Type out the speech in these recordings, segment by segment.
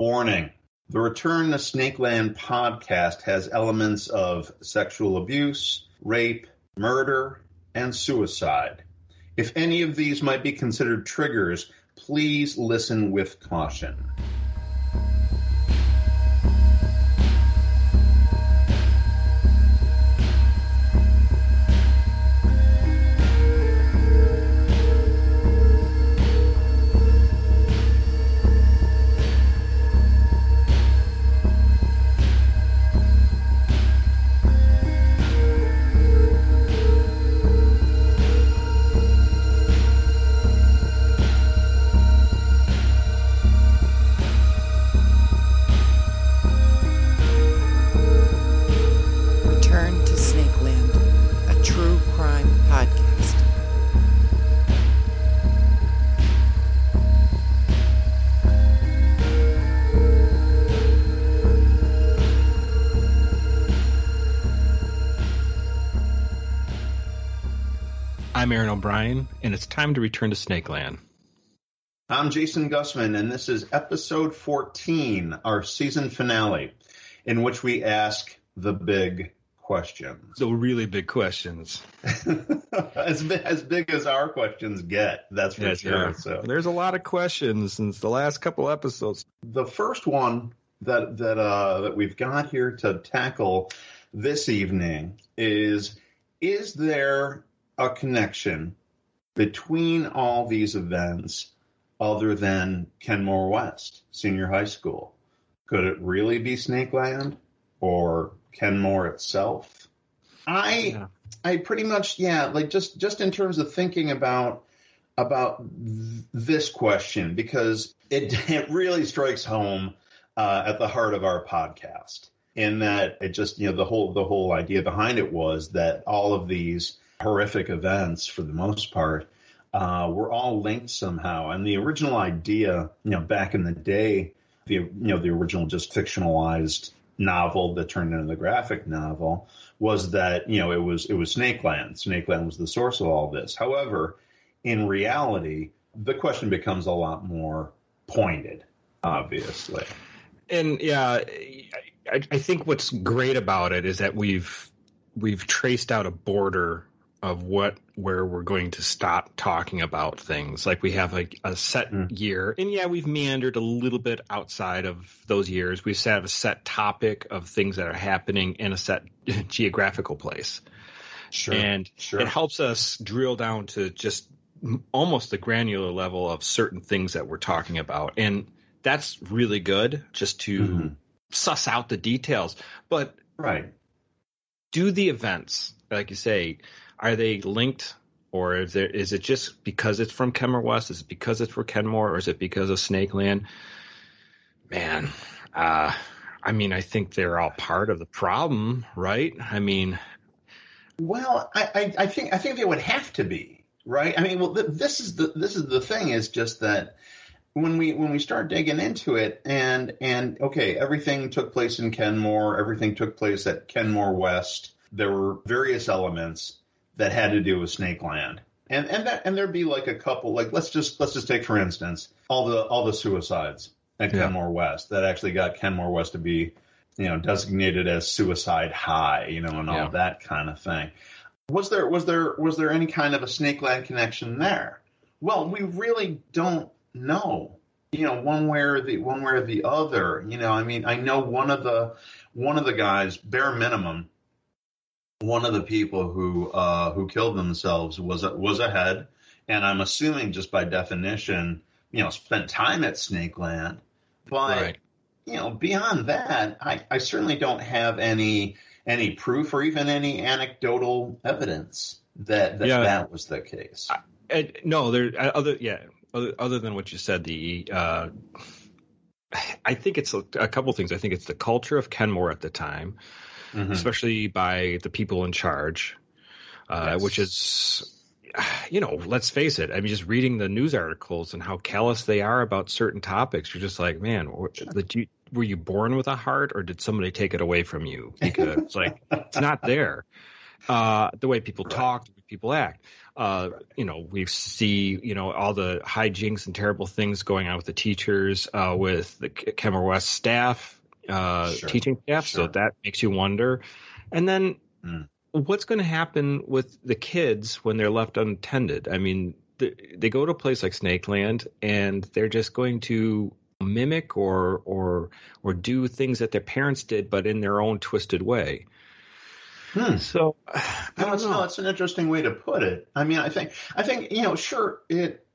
Warning. The Return to Snakeland podcast has elements of sexual abuse, rape, murder, and suicide. If any of these might be considered triggers, please listen with caution. O'Brien, and it's time to return to Snakeland. I'm Jason Gussman, and this is episode 14, our season finale, in which we ask the big questions. The really big questions. as, as big as our questions get, that's for Yes, sure. yeah. So There's a lot of questions since the last couple episodes. the first one that that uh, that we've got here to tackle this evening is: Is there a connection between all these events other than Kenmore West Senior High School? Could it really be Snakeland or Kenmore itself? I Yeah. I pretty much yeah, like just just in terms of thinking about about th- this question because it it really strikes home uh, at the heart of our podcast in that it just you know the whole the whole idea behind it was that all of these horrific events for the most part uh, were all linked somehow and the original idea you know back in the day the you know the original just fictionalized novel that turned into the graphic novel was that you know it was it was Snakeland. Snakeland was the source of all this. However, in reality, the question becomes a lot more pointed. Obviously, And yeah, I, I think what's great about it is that we've we've traced out a border of what where we're going to stop talking about things. Like we have a, a set Mm. year, and yeah, we've meandered a little bit outside of those years. We have set a set topic of things that are happening in a set geographical place. sure, and sure. it helps us drill down to just almost the granular level of certain things that we're talking about and that's really good just to Mhm. suss out the details but right. do the events like you say are they linked or is there is it just because it's from Kenmore West is it because it's for Kenmore or is it because of Snakeland man uh I mean I think they're all part of the problem right I mean Well, I, I, I think I think they would have to be right. I mean, well, th- this is the this is the thing is just that when we when we start digging into it and and okay, everything took place in Kenmore, everything took place at Kenmore West. There were various elements that had to do with Snakeland. And and that and there'd be like a couple like let's just let's just take for instance all the all the suicides at Yeah. Kenmore West that actually got Kenmore West to be you know designated as suicide high you know and all Yeah. that kind of thing. Was there was there was there any kind of a Snake Land connection there? Well, we really don't know. You know, one way or the one way or the other. You know, I mean, I know one of the one of the guys, bare minimum, one of the people who uh, who killed themselves was was a head, and I'm assuming just by definition, you know, spent time at Snake Land. But right you know, beyond that, I, I certainly don't have any any proof or even any anecdotal evidence that that, Yeah. that was the case. And, no, there uh, other yeah other, other than what you said the uh, I think it's a, a couple things. I think it's the culture of Kenmore at the time, Mhm. especially by the people in charge, uh, Yes. which is you know, let's face it. I mean, just reading the news articles and how callous they are about certain topics, you're just like, man, wh- did you were you born with a heart, or did somebody take it away from you? Because it's like it's not there. uh, the way people Right. talk, the way people act. Uh, you know, we see, you know, all the hijinks and terrible things going on with the teachers, uh, with the Kenmore West staff, uh, Sure. teaching staff. So that makes you wonder. And then Mm. what's going to happen with the kids when they're left unattended? I mean, the, they go to a place like Snakeland and they're just going to mimic or or or do things that their parents did, but in their own twisted way. Hmm. So No, it's, no, it's an interesting way to put it. I mean, I think, I think, you know, sure, it,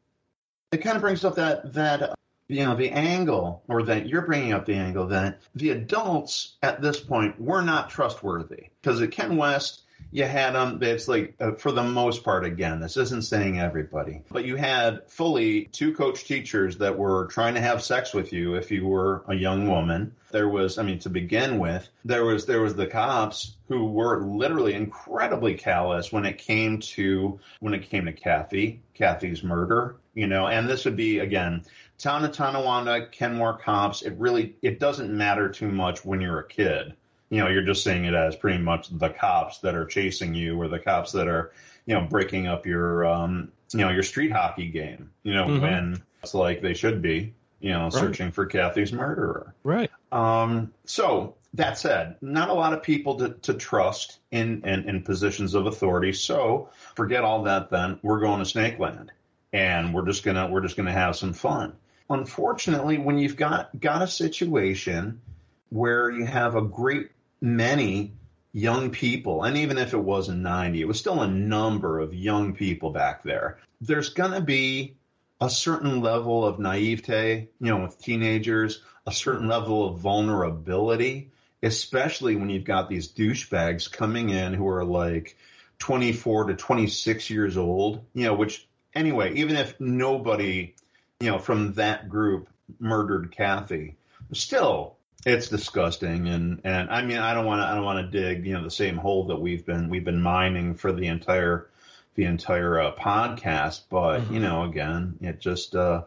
it kind of brings up that, that, you know, the angle, or that you're bringing up the angle that the adults at this point were not trustworthy. Because at Ken West, you had them, it's like, uh, for the most part, again, this isn't saying everybody, but you had fully two coach teachers that were trying to have sex with you if you were a young woman. There was, I mean, to begin with, there was, there was the cops who were literally incredibly callous when it came to, when it came to Kathy, Kathy's murder, you know, and this would be, again, town of Tonawanda, Kenmore cops. It really, it doesn't matter too much when you're a kid you know, you're just seeing it as pretty much the cops that are chasing you or the cops that are, you know, breaking up your, um, you know, your street hockey game, you know, Mhm. when it's like they should be, you know, searching for Kathy's murderer. right. Um, so that said, not a lot of people to, to trust in, in, in positions of authority. So forget all that then. We're going to Snakeland and we're just gonna, we're just gonna have some fun. Unfortunately, when you've got, got a situation where you have a great many young people, and even if it wasn't 90, it was still a number of young people back there. There's going to be a certain level of naivete, you know, with teenagers, a certain level of vulnerability, especially when you've got these douchebags coming in who are like 24 to 26 years old, you know, which anyway, even if nobody, you know, from that group murdered Kathy, still it's disgusting and and I mean I don't want to I don't want to dig you know the same hole that we've been we've been mining for the entire the entire uh, podcast but Mhm. you know again it just uh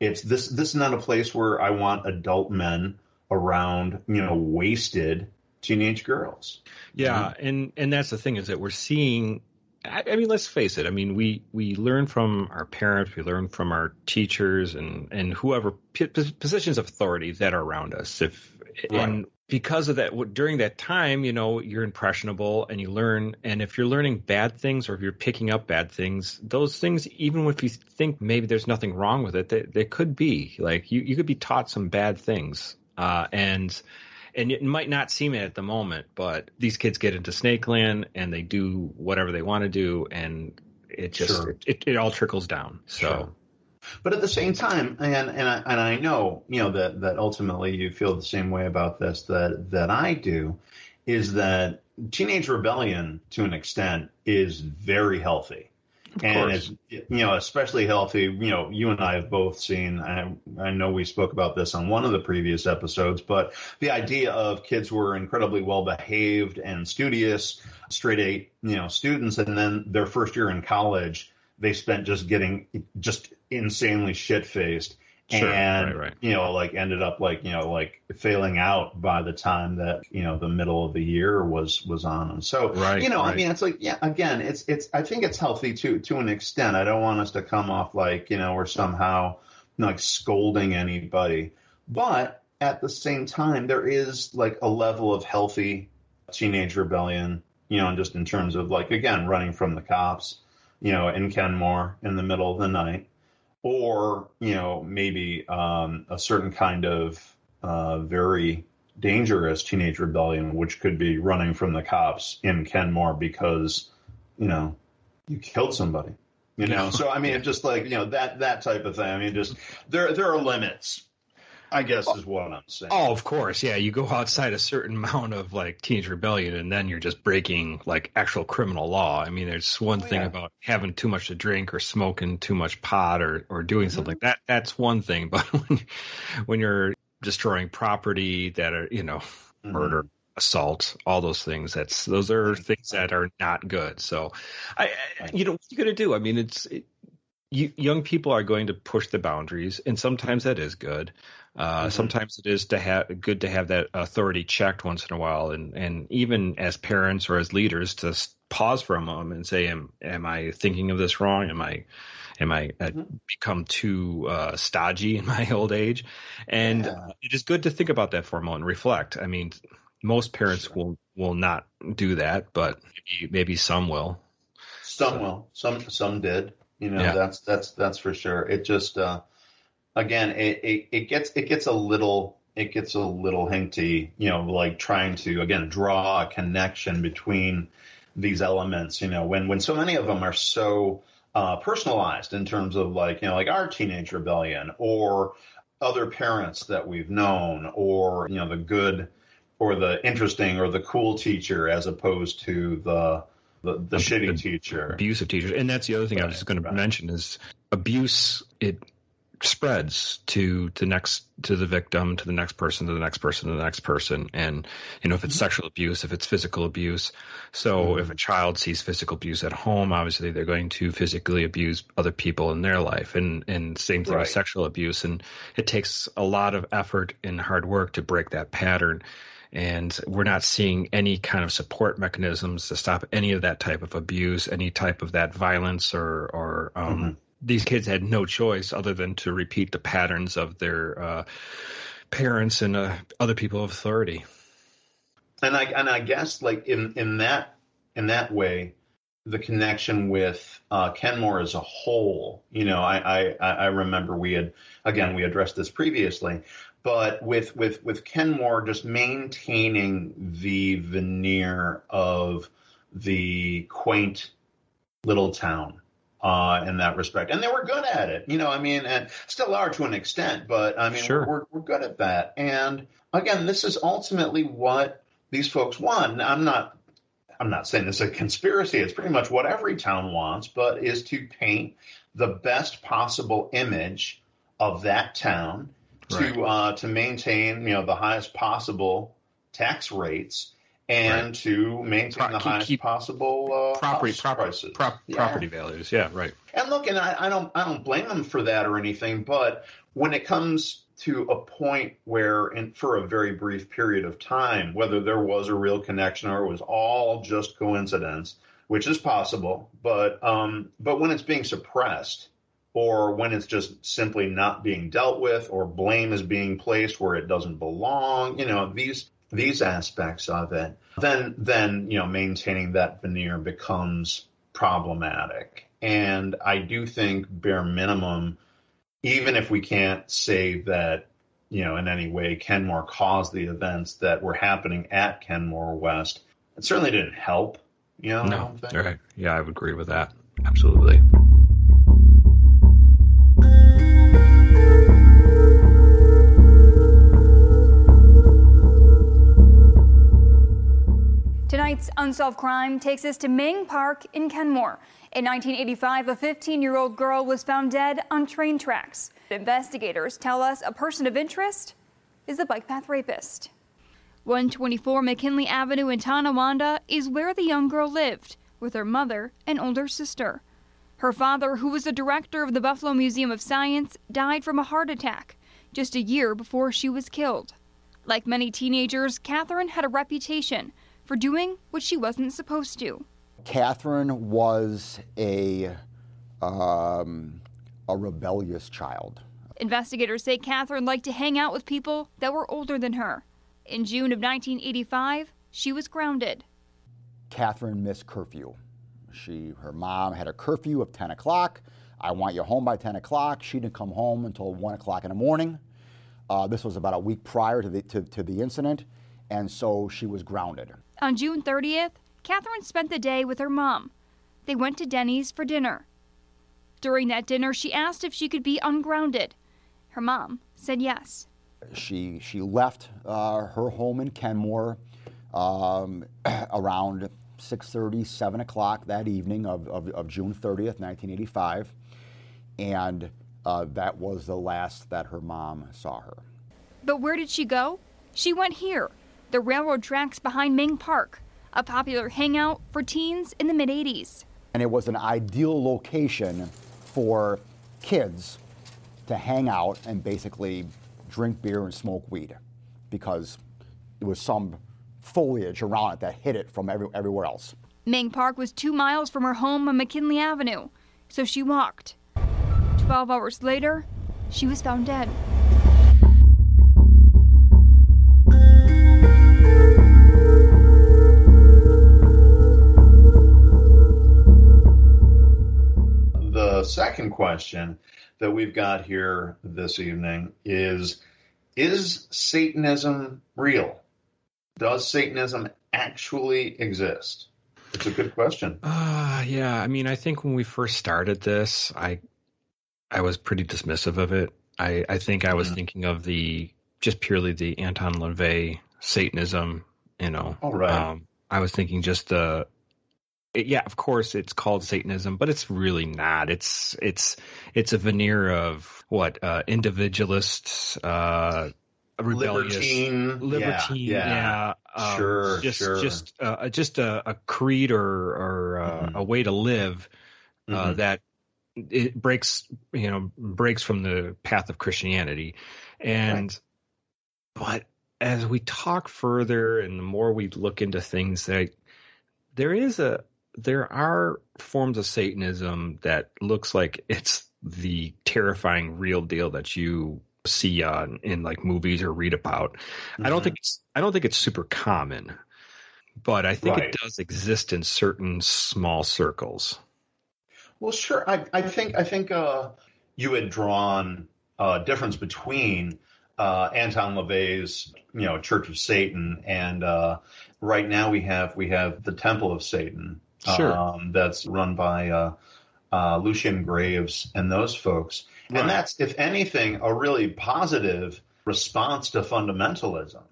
it's this this is not a place where I want adult men around you know wasted teenage girls Yeah, and and that's the thing is that we're seeing. I, I mean, let's face it. I mean, we we learn from our parents, we learn from our teachers, and and whoever p- positions of authority that are around us. If and because of that, during that time, you know, you're impressionable and you learn. And if you're learning bad things or if you're picking up bad things, those things, even if you think maybe there's nothing wrong with it, they, they could be like you you could be taught some bad things, uh, and and it might not seem it at the moment, but these kids get into Snakeland and they do whatever they want to do, and it just Sure. it, it, it all trickles down. So Sure. But at the same time, and and I, and I know you know that that ultimately you feel the same way about this that that I do, is that teenage rebellion to an extent is very healthy, of and course, it's you know especially healthy. You know, you and I have both seen. I, I know we spoke about this on one of the previous episodes, but the idea of kids who are incredibly well behaved and studious, straight A, you know, students, and then their first year in college they spent just getting just insanely shit faced Sure, and right, right. you know like ended up like you know like failing out by the time that you know the middle of the year was was on them so Right, you know i mean it's like yeah again it's it's i think it's healthy to to an extent. I don't want us to come off like you know we're somehow like scolding anybody. But at the same time there is like a level of healthy teenage rebellion you know and just in terms of like again running from the cops you know, in Kenmore in the middle of the night, or you know, maybe um, a certain kind of uh, very dangerous teenage rebellion, which could be running from the cops in Kenmore because you know you killed somebody. You know, so I mean, just like you know that that type of thing. I mean, just there there are limits. I guess is what I'm saying. Oh, of course, yeah. You go outside a certain amount of like teenage rebellion, and then you're just breaking like actual criminal law. I mean, there's one Oh, thing yeah. about having too much to drink or smoking too much pot or or doing Mm-hmm. something that that's one thing. But when when you're destroying property that are you know Mhm. murder, assault, all those things, that's those are things that are not good. So, I, I you know what you gonna do? I mean, it's. It, you, young people are going to push the boundaries, and sometimes that is good. Uh, mm-hmm. Sometimes it is to have good to have that authority checked once in a while, and and even as parents or as leaders to pause for a moment and say, "Am am I thinking of this wrong? Am I am I uh, mm-hmm. become too uh, stodgy in my old age?" And yeah. it is good to think about that for a moment and reflect. I mean, most parents sure. will will not do that, but maybe, maybe some will. Some so. will. Some some did. You know, yeah. that's that's that's for sure. It just uh, again, it, it, it gets it gets a little it gets a little hinty. You know, like trying to again draw a connection between these elements. You know, when when so many of them are so uh, personalized in terms of like you know like our teenage rebellion or other parents that we've known or you know the good or the interesting or the cool teacher as opposed to the the, the shitty teacher, abusive teachers, and that's the other thing right, I was going right. to mention is abuse. It spreads to to next to the victim, to the next person, to the next person, to the next person, and you know if it's mm-hmm. sexual abuse, if it's physical abuse. So mm-hmm. if a child sees physical abuse at home, obviously they're going to physically abuse other people in their life, and and same thing right. with sexual abuse. And it takes a lot of effort and hard work to break that pattern and we're not seeing any kind of support mechanisms to stop any of that type of abuse, any type of that violence, or or um, mm-hmm. these kids had no choice other than to repeat the patterns of their uh, parents and uh, other people of authority. And I and I guess like in in that in that way, the connection with uh, Kenmore as a whole. You know, I, I I remember we had again we addressed this previously, but with with with Kenmore just maintaining the veneer of the quaint little town uh, in that respect, and they were good at it. You know, I mean, and still are to an extent, but I mean, sure. we're we're good at that. And again, this is ultimately what these folks want. I'm not. I'm not saying this is a conspiracy. It's pretty much what every town wants, but is to paint the best possible image of that town right. to uh, to maintain you know the highest possible tax rates and right. to maintain Pro- the keep, highest keep possible uh, property prices. Prop, yeah. property values. Yeah, right. And look, and I, I don't I don't blame them for that or anything, but when it comes to a point where, in, for a very brief period of time, whether there was a real connection or it was all just coincidence, which is possible, but um, but when it's being suppressed, or when it's just simply not being dealt with or blame is being placed where it doesn't belong you know these these aspects of it then then you know maintaining that veneer becomes problematic. And i do think bare minimum even if we can't say that you know in any way kenmore caused the events that were happening at kenmore west it certainly didn't help you know? No. Right. Yeah i would agree with that. Absolutely Tonight's Unsolved Crime takes us to Mang Park in Kenmore. In 1985, a 15 year old girl was found dead on train tracks. Investigators tell us a person of interest is the bike path rapist. 124 McKinley Avenue in Tonawanda is where the young girl lived with her mother and older sister. Her father, who was the director of the Buffalo Museum of Science, died from a heart attack just a year before she was killed. Like many teenagers, Catherine had a reputation for doing what she wasn't supposed to. Catherine was a, um, a rebellious child. Investigators say Catherine liked to hang out with people that were older than her. In June of 1985, she was grounded. Catherine missed curfew. She, her mom had a curfew of 10 o'clock. I want you home by 10 o'clock. She didn't come home until 1 o'clock in the morning. Uh, this was about a week prior to the, to, to the incident, and so she was grounded. On June 30th, Catherine spent the day with her mom. They went to Denny's for dinner. During that dinner, she asked if she could be ungrounded. Her mom said yes. She, she left uh, her home in Kenmore um, around 6.30, 7 o'clock that evening of, of, of, June 30th, 1985. And uh, that was the last that her mom saw her. But where did she go? She went here, the railroad tracks behind Mang Park, a popular hangout for teens in the mid 80s. And it was an ideal location for kids to hang out and basically drink beer and smoke weed because there was some foliage around it that hid it from every, everywhere else. Mang Park was two miles from her home on McKinley Avenue, so she walked. Twelve hours later, she was found dead. The second question that we've got here this evening is Is Satanism real? Does Satanism actually exist? It's a good question. Uh, yeah. I mean, I think when we first started this, I I was pretty dismissive of it. I, I think I was Mhm. thinking of the just purely the Anton LaVey Satanism, you know. All right. Um, I was thinking just the yeah, of course it's called Satanism, but it's really not. It's it's it's a veneer of what uh individualists uh rebellious Libertine. libertine Yeah. yeah, um, Sure, just sure. just uh, just a, a creed or or uh, Mhm. a way to live uh, Mhm. that it breaks you know breaks from the path of Christianity, and but as we talk further and the more we look into things that there is a there are forms of Satanism that looks like it's the terrifying real deal that you see on in like movies or read about. I don't Mhm. think it's I don't think it's super common, but I think Right. it does exist in certain small circles. Well, sure. I, I think I think uh, you had drawn a difference between uh, Anton LaVey's, you know, Church of Satan, and uh, right now we have we have the Temple of Satan, Sure. um, that's run by uh, uh, Lucien Greaves and those folks, Right. and that's if anything a really positive response to fundamentalism.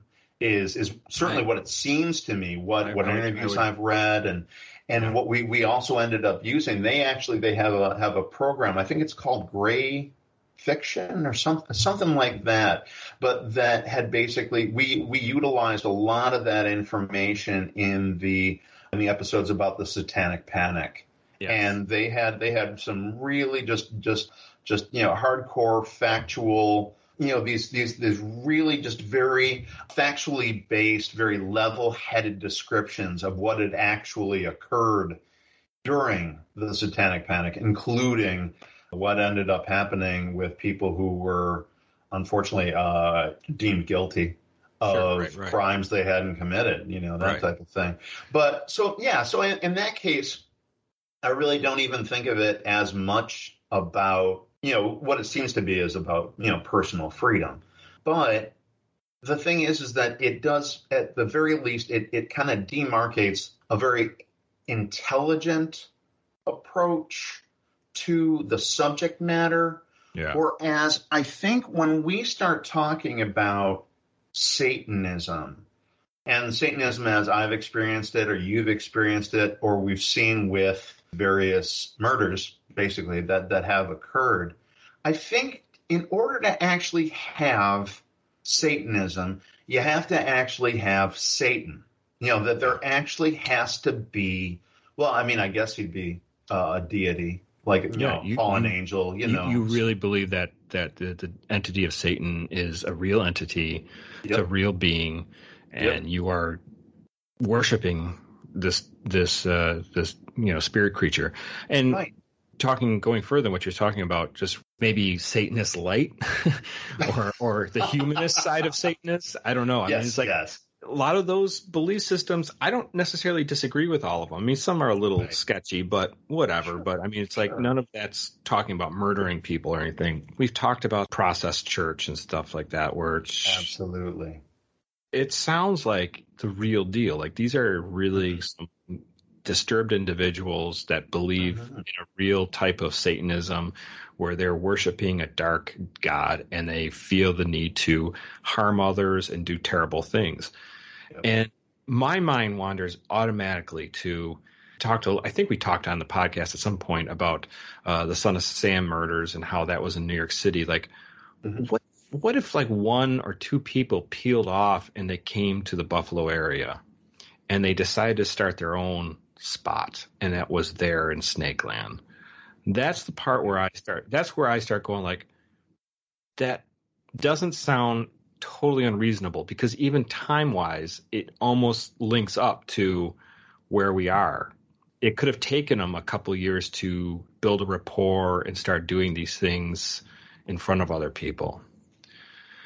Is is certainly Right. what it seems to me. What I- what I would- I interviews would- I've read and and what we, we also ended up using, they actually they have a have a program. I think it's called Grey Faction or something something like that. But that had basically we we utilized a lot of that information in the in the episodes about the Satanic Panic, Yes. and they had they had some really just just just you know hardcore factual you know these these these really just very factually based very level-headed descriptions of what had actually occurred during the satanic panic including what ended up happening with people who were unfortunately uh, deemed guilty of right, right. crimes they hadn't committed you know that Right. type of thing but so yeah so in, in that case I really don't even think of it as much about, you know, what it seems to be is about, you know, personal freedom. But the thing is, is that it does, at the very least, it, it kind of demarcates a very intelligent approach to the subject matter. yeah. Whereas I think when we start talking about Satanism, and Satanism as I've experienced it, or you've experienced it, or we've seen with various murders, basically, that, that have occurred, I think in order to actually have Satanism, you have to actually have Satan. You know, that there actually has to be, well, I mean, I guess he'd be uh, a deity, like, you Yeah, know, you- fallen you- angel, you you, know. you really believe that that the, the entity of Satan is a real entity, it's a real being, and you are worshiping this this uh, this you know spirit creature. And Right. talking going further, than what you're talking about, just maybe Satanist light, or or the humanist side of Satanist. I don't know. I yes, mean, it's like yes. A lot of those belief systems, I don't necessarily disagree with all of them. I mean, some are a little Right. sketchy, but whatever. Sure. But I mean, it's like none of that's talking about murdering people or anything. We've talked about process church and stuff like that, where it's, Absolutely. it sounds like the real deal. Like these are really Mm-hmm. some disturbed individuals that believe Mhm. in a real type of Satanism where they're worshiping a dark god and they feel the need to harm others and do terrible things. Yep. And my mind wanders automatically to talk to, I think we talked on the podcast at some point about uh, the Son of Sam murders and how that was in New York City. Like, Mhm. what what if like one or two people peeled off and they came to the Buffalo area and they decided to start their own spot and that was there in Snakeland? That's the part where I start. That's where I start going like, that doesn't sound totally unreasonable because even time wise, it almost links up to where we are. It could have taken them a couple years to build a rapport and start doing these things in front of other people.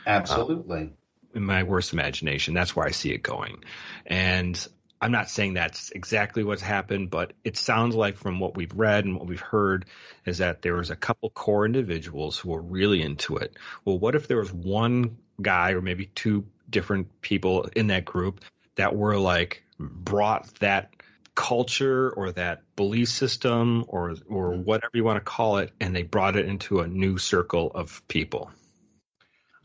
Absolutely. Um, in my worst imagination, that's where I see it going. And I'm not saying that's exactly what's happened, but it sounds like from what we've read and what we've heard is that there was a couple core individuals who were really into it. Well, what if there was one guy or maybe two different people in that group that were like brought that culture or that belief system or or mm-hmm. whatever you want to call it and they brought it into a new circle of people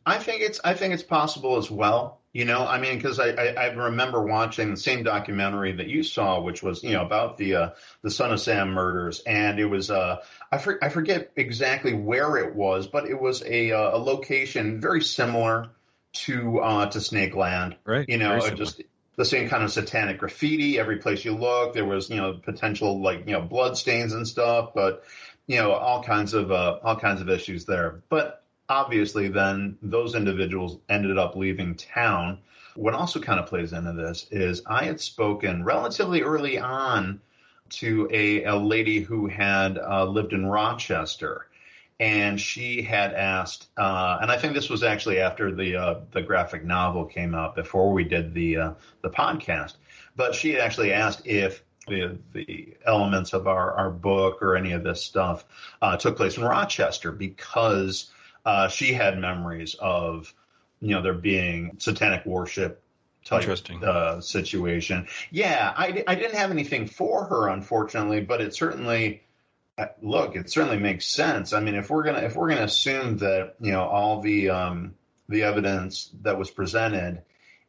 I think it's I think it's possible as well. You know, I mean, because I, I, I remember watching the same documentary that you saw, which was you know about the uh, the Son of Sam murders, and it was uh, I for, I forget exactly where it was, but it was a uh, a location very similar to uh, to Snake Land. Right, You know, uh, just the same kind of satanic graffiti every place you look. There was you know potential like you know blood stains and stuff, but you know all kinds of uh, all kinds of issues there. But obviously, then those individuals ended up leaving town. What also kind of plays into this is I had spoken relatively early on to a, a lady who had uh, lived in Rochester. And she had asked, uh, and I think this was actually after the uh, the graphic novel came out, before we did the uh, the podcast. But she had actually asked if the the elements of our, our book or any of this stuff uh, took place in Rochester because uh, she had memories of you know there being satanic worship type Interesting. uh, situation. Yeah, I, I didn't have anything for her, unfortunately, but it certainly uh, look it certainly makes sense. I mean, if we're gonna if we're gonna assume that you know all the um, the evidence that was presented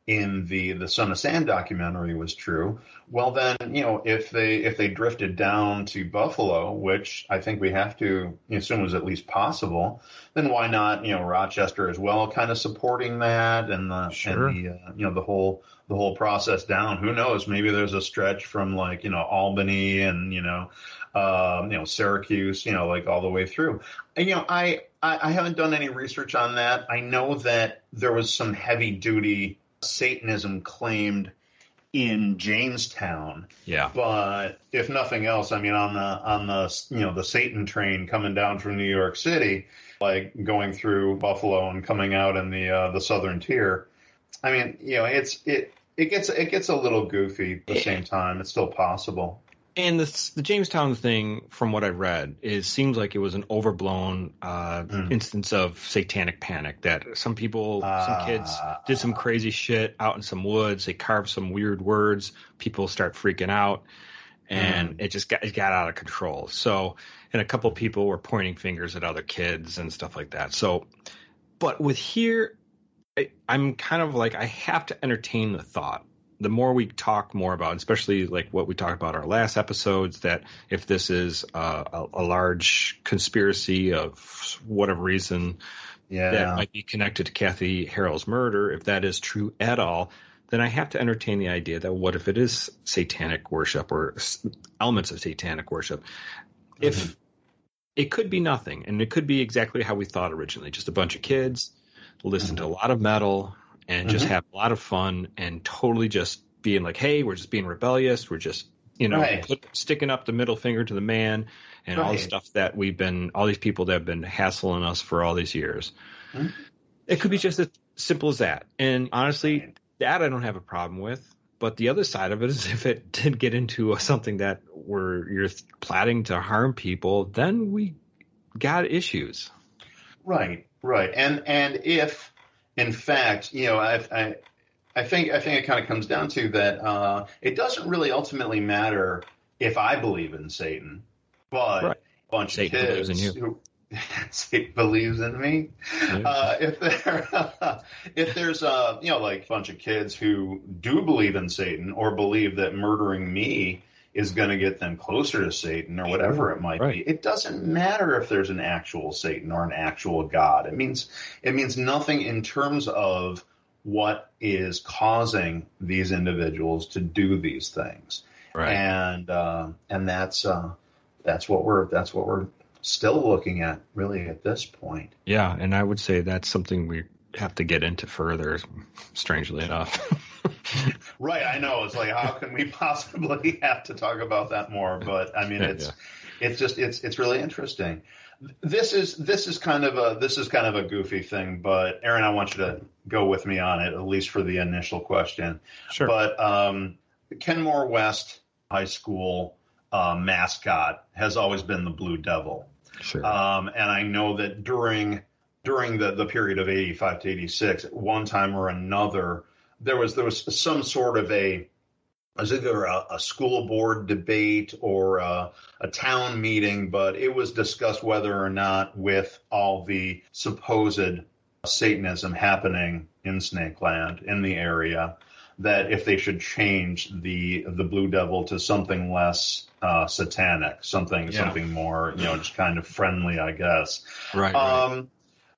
in the the Son of Sam documentary was true, well then you know if they if they drifted down to Buffalo, which I think we have to assume was at least possible, then why not you know Rochester as well, kind of supporting that and the Sure. and the uh, you know the whole the whole process down. Who knows? Maybe there's a stretch from like you know Albany and you know um, you know Syracuse, you know like all the way through. And, you know I, I I haven't done any research on that. I know that there was some heavy duty Satanism claimed in Jamestown. yeah But if nothing else, I mean, on the on the you know the Satan train coming down from New York City, like going through Buffalo and coming out in the uh, the Southern Tier, I mean, you know, it's it it gets it gets a little goofy at the same time. It's still possible. And the the Jamestown thing, from what I read, is seems like it was an overblown uh, Mm. instance of satanic panic. That some people, some kids, Ah. did some crazy shit out in some woods. They carved some weird words. People start freaking out, and Mm. it just got it got out of control. So, and a couple people were pointing fingers at other kids and stuff like that. So, but with here, I, I'm kind of like I have to entertain the thought. The more we talk more about, especially like what we talked about our last episodes, that if this is uh, a, a large conspiracy of whatever reason Yeah. that might be connected to Kathy Hurrell's murder, if that is true at all, then I have to entertain the idea that what if it is satanic worship or s- elements of satanic worship? If it could be nothing, and it could be exactly how we thought originally, just a bunch of kids listen to a lot of metal and just Mhm. have a lot of fun and totally just being like, hey, we're just being rebellious, we're just you know Right. put, sticking up the middle finger to the man and all the stuff that we've been all these people that have been hassling us for all these years. Mhm. It could be just as simple as that. And honestly, that I don't have a problem with. But the other side of it is if it did get into something that where you're planning to harm people, then we got issues. Right, right, and and if, in fact, you know, I, I, I think I think it kind of comes down to that. Uh, it doesn't really ultimately matter if I believe in Satan, but Right. a bunch Satan of believes kids in you. who Satan believes in me. Yeah. Uh, if there, if there's a you know like a bunch of kids who do believe in Satan or believe that murdering me is going to get them closer to Satan or whatever it might Right. be. It doesn't matter if there's an actual Satan or an actual God. It means it means nothing in terms of what is causing these individuals to do these things. Right. And uh, and that's uh, that's what we're that's what we're still looking at really at this point. Yeah, and I would say that's something we have to get into further. Strangely enough. right, I know. It's like how can we possibly have to talk about that more? But I mean, it's yeah. it's just it's it's really interesting. This is this is kind of a this is kind of a goofy thing, but Aaron, I want you to go with me on it at least for the initial question. Sure. But um, Kenmore West High School uh, mascot has always been the Blue Devil. Sure. Um, and I know that during during the, the period of 85 to 86, one time or another, there was there was some sort of a was either a, a school board debate or a, a, town meeting, but it was discussed whether or not, with all the supposed Satanism happening in Snake Land in the area, that if they should change the the Blue Devil to something less uh, satanic, something yeah. something more, you know, just kind of friendly, I guess. Right. Um, right.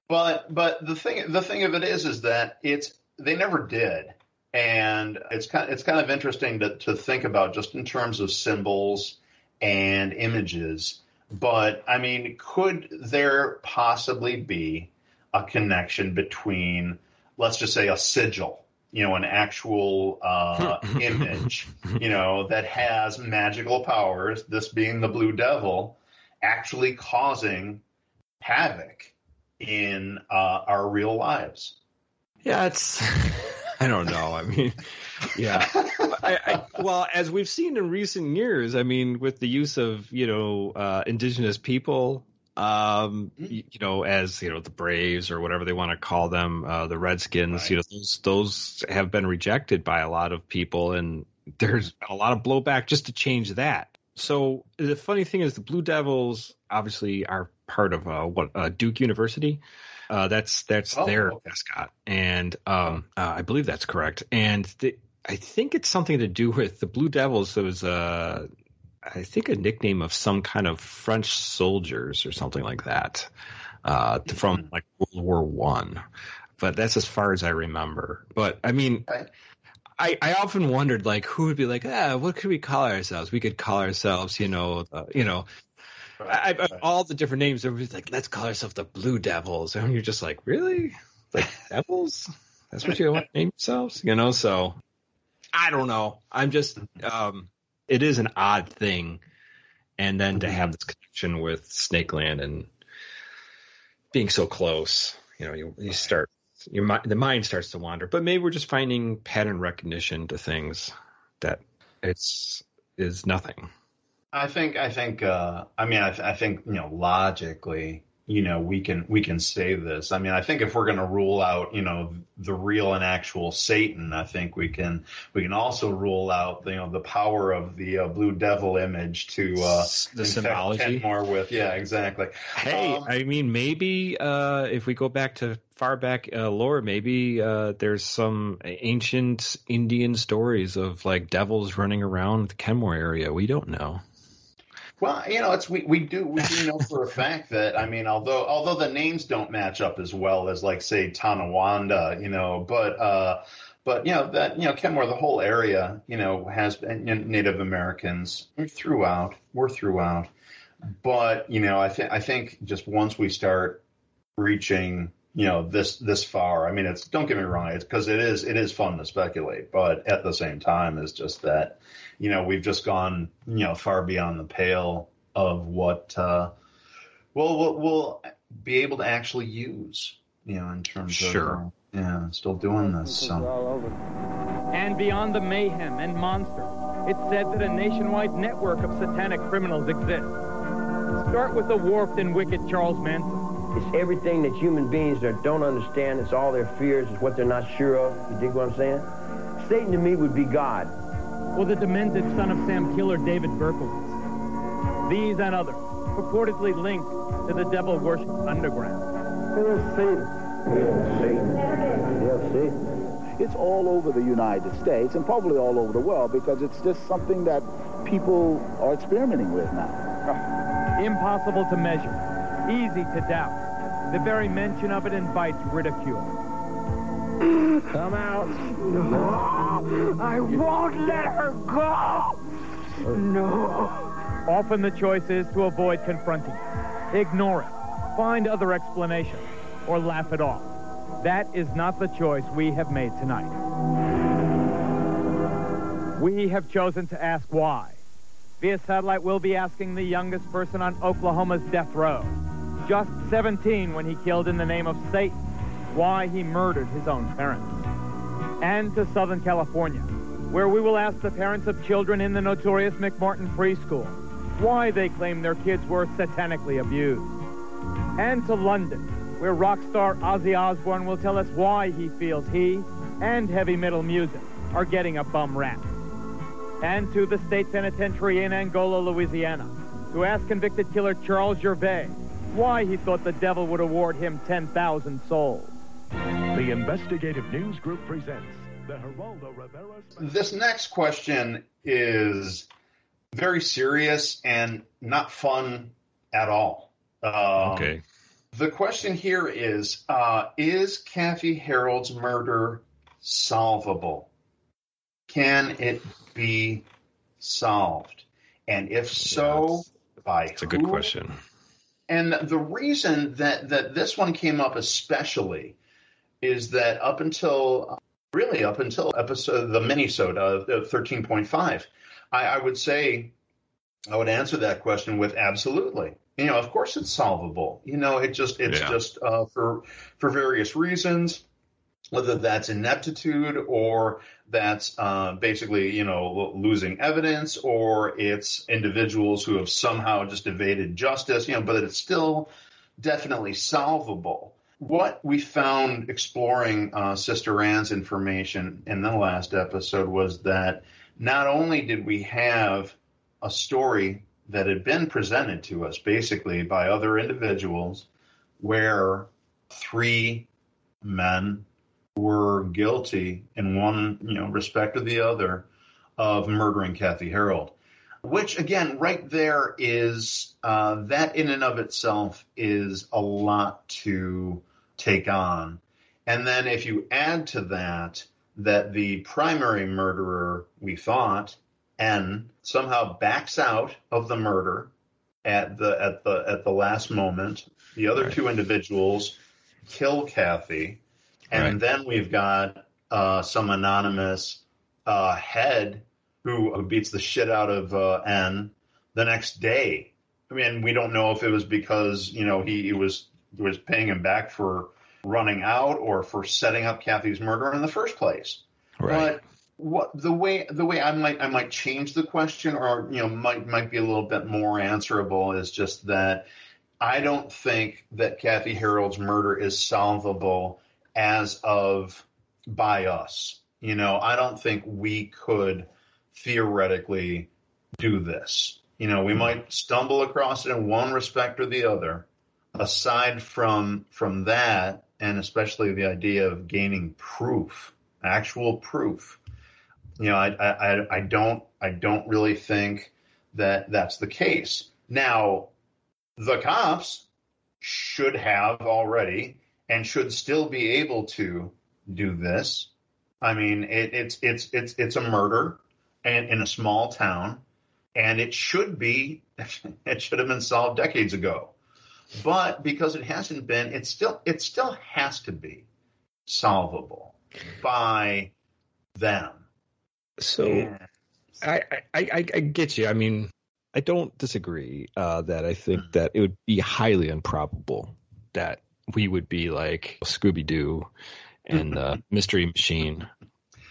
But but the thing the thing of it is is that it's they never did, and it's kind it's kind of interesting to to think about just in terms of symbols and images. But I mean, could there possibly be a connection between, let's just say, a sigil you know, an actual uh, image, you know, that has magical powers, this being the Blue Devil, actually causing havoc in uh, our real lives. Yeah, it's. I don't know. I mean, yeah. I, I, well, as we've seen in recent years, I mean, with the use of you know uh, indigenous people um, mm-hmm. you, you, know, as you know, the Braves or whatever they want to call them, uh, the Redskins, right. you know, those those have been rejected by a lot of people, and there's been a lot of blowback just to change that. So the funny thing is, the Blue Devils obviously are part of uh, what uh, Duke University. Uh, that's that's oh, their okay. mascot, and um, uh, I believe that's correct. And the, I think it's something to do with the Blue Devils. There was a I think a nickname of some kind of French soldiers or something like that uh, from mm-hmm. like World War One. But that's as far as I remember. But I mean, I, I often wondered like who would be like, ah, what could we call ourselves? We could call ourselves, you know, uh, you know, I, I, all the different names. Everybody's like, let's call ourselves the Blue Devils, and you're just like, really, like devils? That's what you want to name yourselves, you know? So I don't know. I'm just um, it is an odd thing, and then to have this connection with Snakeland and being so close, you know, you, you start your mind, the mind starts to wander. But maybe we're just finding pattern recognition to things that it's is nothing. I think I think uh, I mean I, th- I think you know logically you know we can we can say this. I mean i think if we're going to rule out you know the real and actual satan i think we can we can also rule out you know the power of the uh, blue devil image to uh the symbology? More with yeah exactly. Hey um, i mean maybe uh if we go back to far back uh, lore maybe uh there's some ancient indian stories of like devils running around the kenmore area. We don't know well, you know, it's we, we do we do know for a fact that I mean, although although the names don't match up as well as like say Tonawanda, you know, but uh, but you know that you know Kenmore, the whole area, you know, has Native Americans throughout. We're throughout, but you know, I think I think just once we start reaching you know this this far, I mean, it's don't get me wrong, it's because it is it is fun to speculate, but at the same time, it's just that you know, we've just gone, you know, far beyond the pale of what, uh, well, we'll, we'll be able to actually use, you know, in terms sure. of, uh, yeah, still doing this. So. And beyond the mayhem and monster, it's said that a nationwide network of satanic criminals exists. Start with the warped and wicked Charles Manson. It's everything that human beings don't understand. It's all their fears. It's what they're not sure of. You dig what I'm saying? Satan to me would be God or the demented son of Sam killer David Berkowitz. These and others purportedly linked to the devil worship underground. Here's Satan. Here's Satan. Here's Satan. It's all over the United States and probably all over the world because it's just something that people are experimenting with now. Impossible to measure, easy to doubt. The very mention of it invites ridicule. Come out. No, I won't let her go. No. Often the choice is to avoid confronting it, ignore it, find other explanations, or laugh it off. That is not the choice we have made tonight. We have chosen to ask why. Via satellite, we'll be asking the youngest person on Oklahoma's death row, just 17 when he killed in the name of Satan, why he murdered his own parents. And to Southern California, where we will ask the parents of children in the notorious McMartin preschool why they claim their kids were satanically abused. And to London, where rock star Ozzy Osbourne will tell us why he feels he and heavy metal music are getting a bum rap. And to the state penitentiary in Angola, Louisiana, to ask convicted killer Charles Gervais why he thought the devil would award him 10,000 souls. The Investigative News Group presents the Geraldo Rivera. This next question is very serious and not fun at all. Um, Okay. The question here is uh, Is Kathy Hurrell's murder solvable? Can it be solved? And if so, by who It's a good question. And the reason that, that this one came up especially is that up until really up until episode the minisode of of 13.5, I, I would say I would answer that question with absolutely. You know, of course it's solvable. You know, it just it's Yeah. just uh, for for various reasons, whether that's ineptitude or that's uh, basically you know losing evidence or it's individuals who have somehow just evaded justice. You know, but it's still definitely solvable. What we found exploring uh, Sister Ann's information in the last episode was that not only did we have a story that had been presented to us basically by other individuals where three men were guilty in one you know respect or the other of murdering Kathy Hurrell which again right there is uh, that in and of itself is a lot to take on and then if you add to that that the primary murderer we thought N somehow backs out of the murder at the at the at the last moment. The other Right. two individuals kill Kathy, and Right. then we've got uh, some anonymous uh, head who, beats the shit out of uh, N the next day. I mean, we don't know if it was because you know he, he was was paying him back for running out or for setting up Kathy's murder in the first place. Right. But what the way the way I might I might change the question or you know might might be a little bit more answerable is just that I don't think that Kathy Hurrell's murder is solvable as of by us. You know, I don't think we could theoretically do this. You know, we might stumble across it in one respect or the other. Aside from from that, and especially the idea of gaining proof, actual proof, you know, I, I, I don't, I don't really think that that's the case. Now, the cops should have already and should still be able to do this. I mean, it, it's, it's, it's, it's a murder and in a small town and it should be, it should have been solved decades ago. But because it hasn't been, it still, it still has to be solvable by them. So Yeah. I, I, I, I get you. I mean, I don't disagree uh, that I think that it would be highly improbable that we would be like Scooby Doo and the Mystery Machine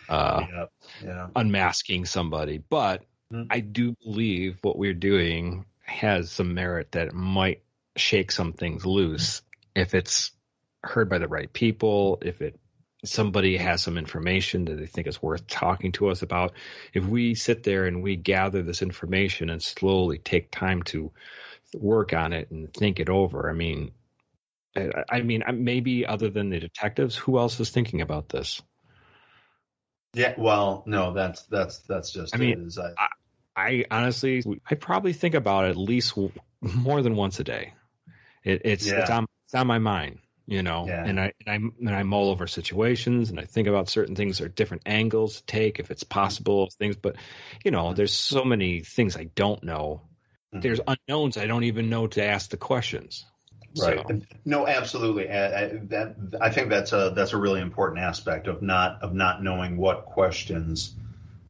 uh, yeah, yeah. unmasking somebody. But Mhm. I do believe what we're doing has some merit that it might shake some things loose if it's heard by the right people, if it somebody has some information that they think is worth talking to us about. If we sit there and we gather this information and slowly take time to work on it and think it over, I mean, I, I mean, maybe other than the detectives, who else is thinking about this? Yeah, well, no, that's that's that's just I mean, is I, I honestly, I probably think about it at least more than once a day. It, it's Yeah. it's on it's on my mind, you know, Yeah. and I and I and I mull over situations and I think about certain things or different angles to take if it's possible mm-hmm. things. But you know, mm-hmm. there's so many things I don't know mm-hmm. there's unknowns. I don't even know to ask the questions. Right. So, No, absolutely. I, I, that I think that's a that's a really important aspect of not of not knowing what questions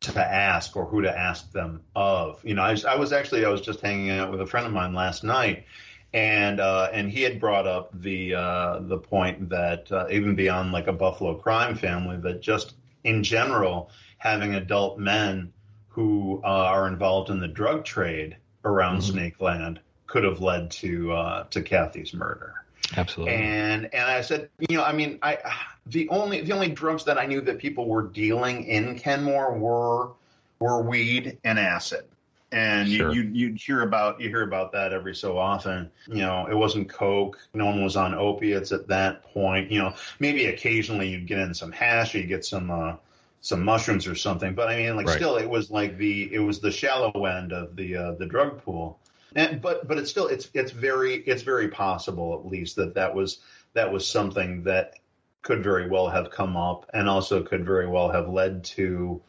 to ask or who to ask them of. You know, I, I was actually I was just hanging out with a friend of mine last night, and uh, and he had brought up the uh, the point that uh, even beyond like a Buffalo crime family, that just in general having adult men who uh, are involved in the drug trade around Snake Land could have led to uh, to Kathy's murder. absolutely. And and I said, you know, I mean, I the only the only drugs that I knew that people were dealing in Kenmore were were weed and acid. And Sure. you, you you'd hear about you hear about that every so often. You know, it wasn't coke. No one was on opiates at that point. You know, maybe occasionally you'd get in some hash, or you get some uh, some mushrooms or something. But I mean, like Right. still, it was like the it was the shallow end of the uh, the drug pool. And, but but it's still it's it's very it's very possible at least that that was that was something that could very well have come up and also could very well have led to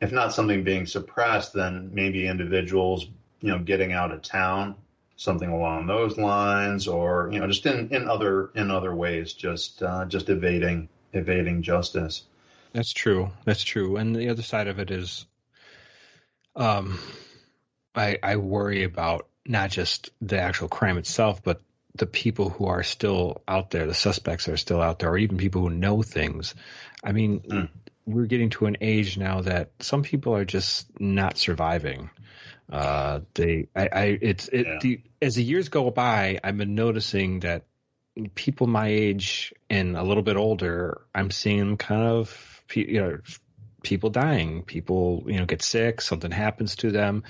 if not something being suppressed then maybe individuals you know getting out of town something along those lines or you know just in in other in other ways just uh, just evading evading justice That's true. That's true. And the other side of it is, um, I I worry about not just the actual crime itself, but the people who are still out there, the suspects are still out there, or even people who know things. I mean, Mm. We're getting to an age now that some people are just not surviving. Uh, they, I, I, it's, it, Yeah. the, as the years go by, I've been noticing that people my age and a little bit older, I'm seeing kind of, you know, people dying, people, you know, get sick, something happens to them,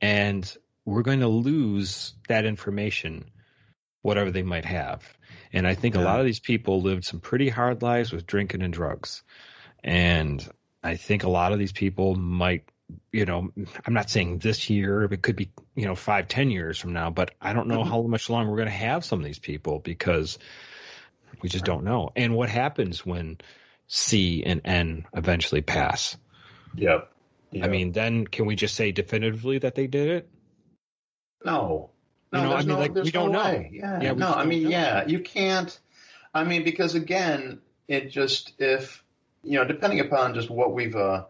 and we're going to lose that information, whatever they might have. And I think a lot of these people lived some pretty hard lives with drinking and drugs. And I think a lot of these people might, you know, I'm not saying this year, it could be, you know, five, ten years from now, but I don't know Mhm. how much longer we're going to have some of these people because we just don't know. And what happens when C and N eventually pass? yep, I mean, then can we just say definitively that they did it? No, no, You know, I mean, no, like, we don't no know. Yeah, Yeah, no, I mean, know. yeah, you can't. I mean, because again, it just if you know, depending upon just what we've uh,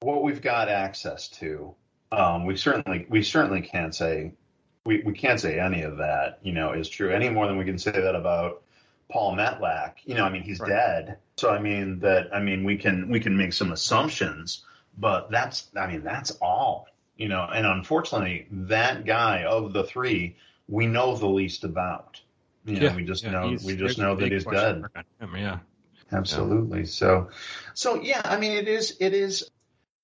what we've got access to, um, we certainly we certainly can't say we, we can't say any of that. You know, is true any more than we can say that about Paul Metlack. You know, I mean, he's Right. dead, so I mean that I mean we can we can make some assumptions, but that's I mean that's all. You know, and unfortunately, that guy of the three, we know the least about. You know, we just know we just know that he's dead. him, yeah. Absolutely. So, so yeah, I mean, it is, it is.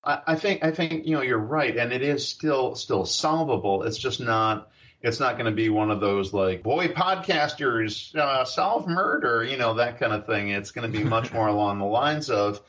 I, I think, I think you know, you're right, and it is still, still solvable. It's just not. It's not going to be one of those like boy podcasters uh, solve murder, you know, that kind of thing. It's going to be much more along the lines of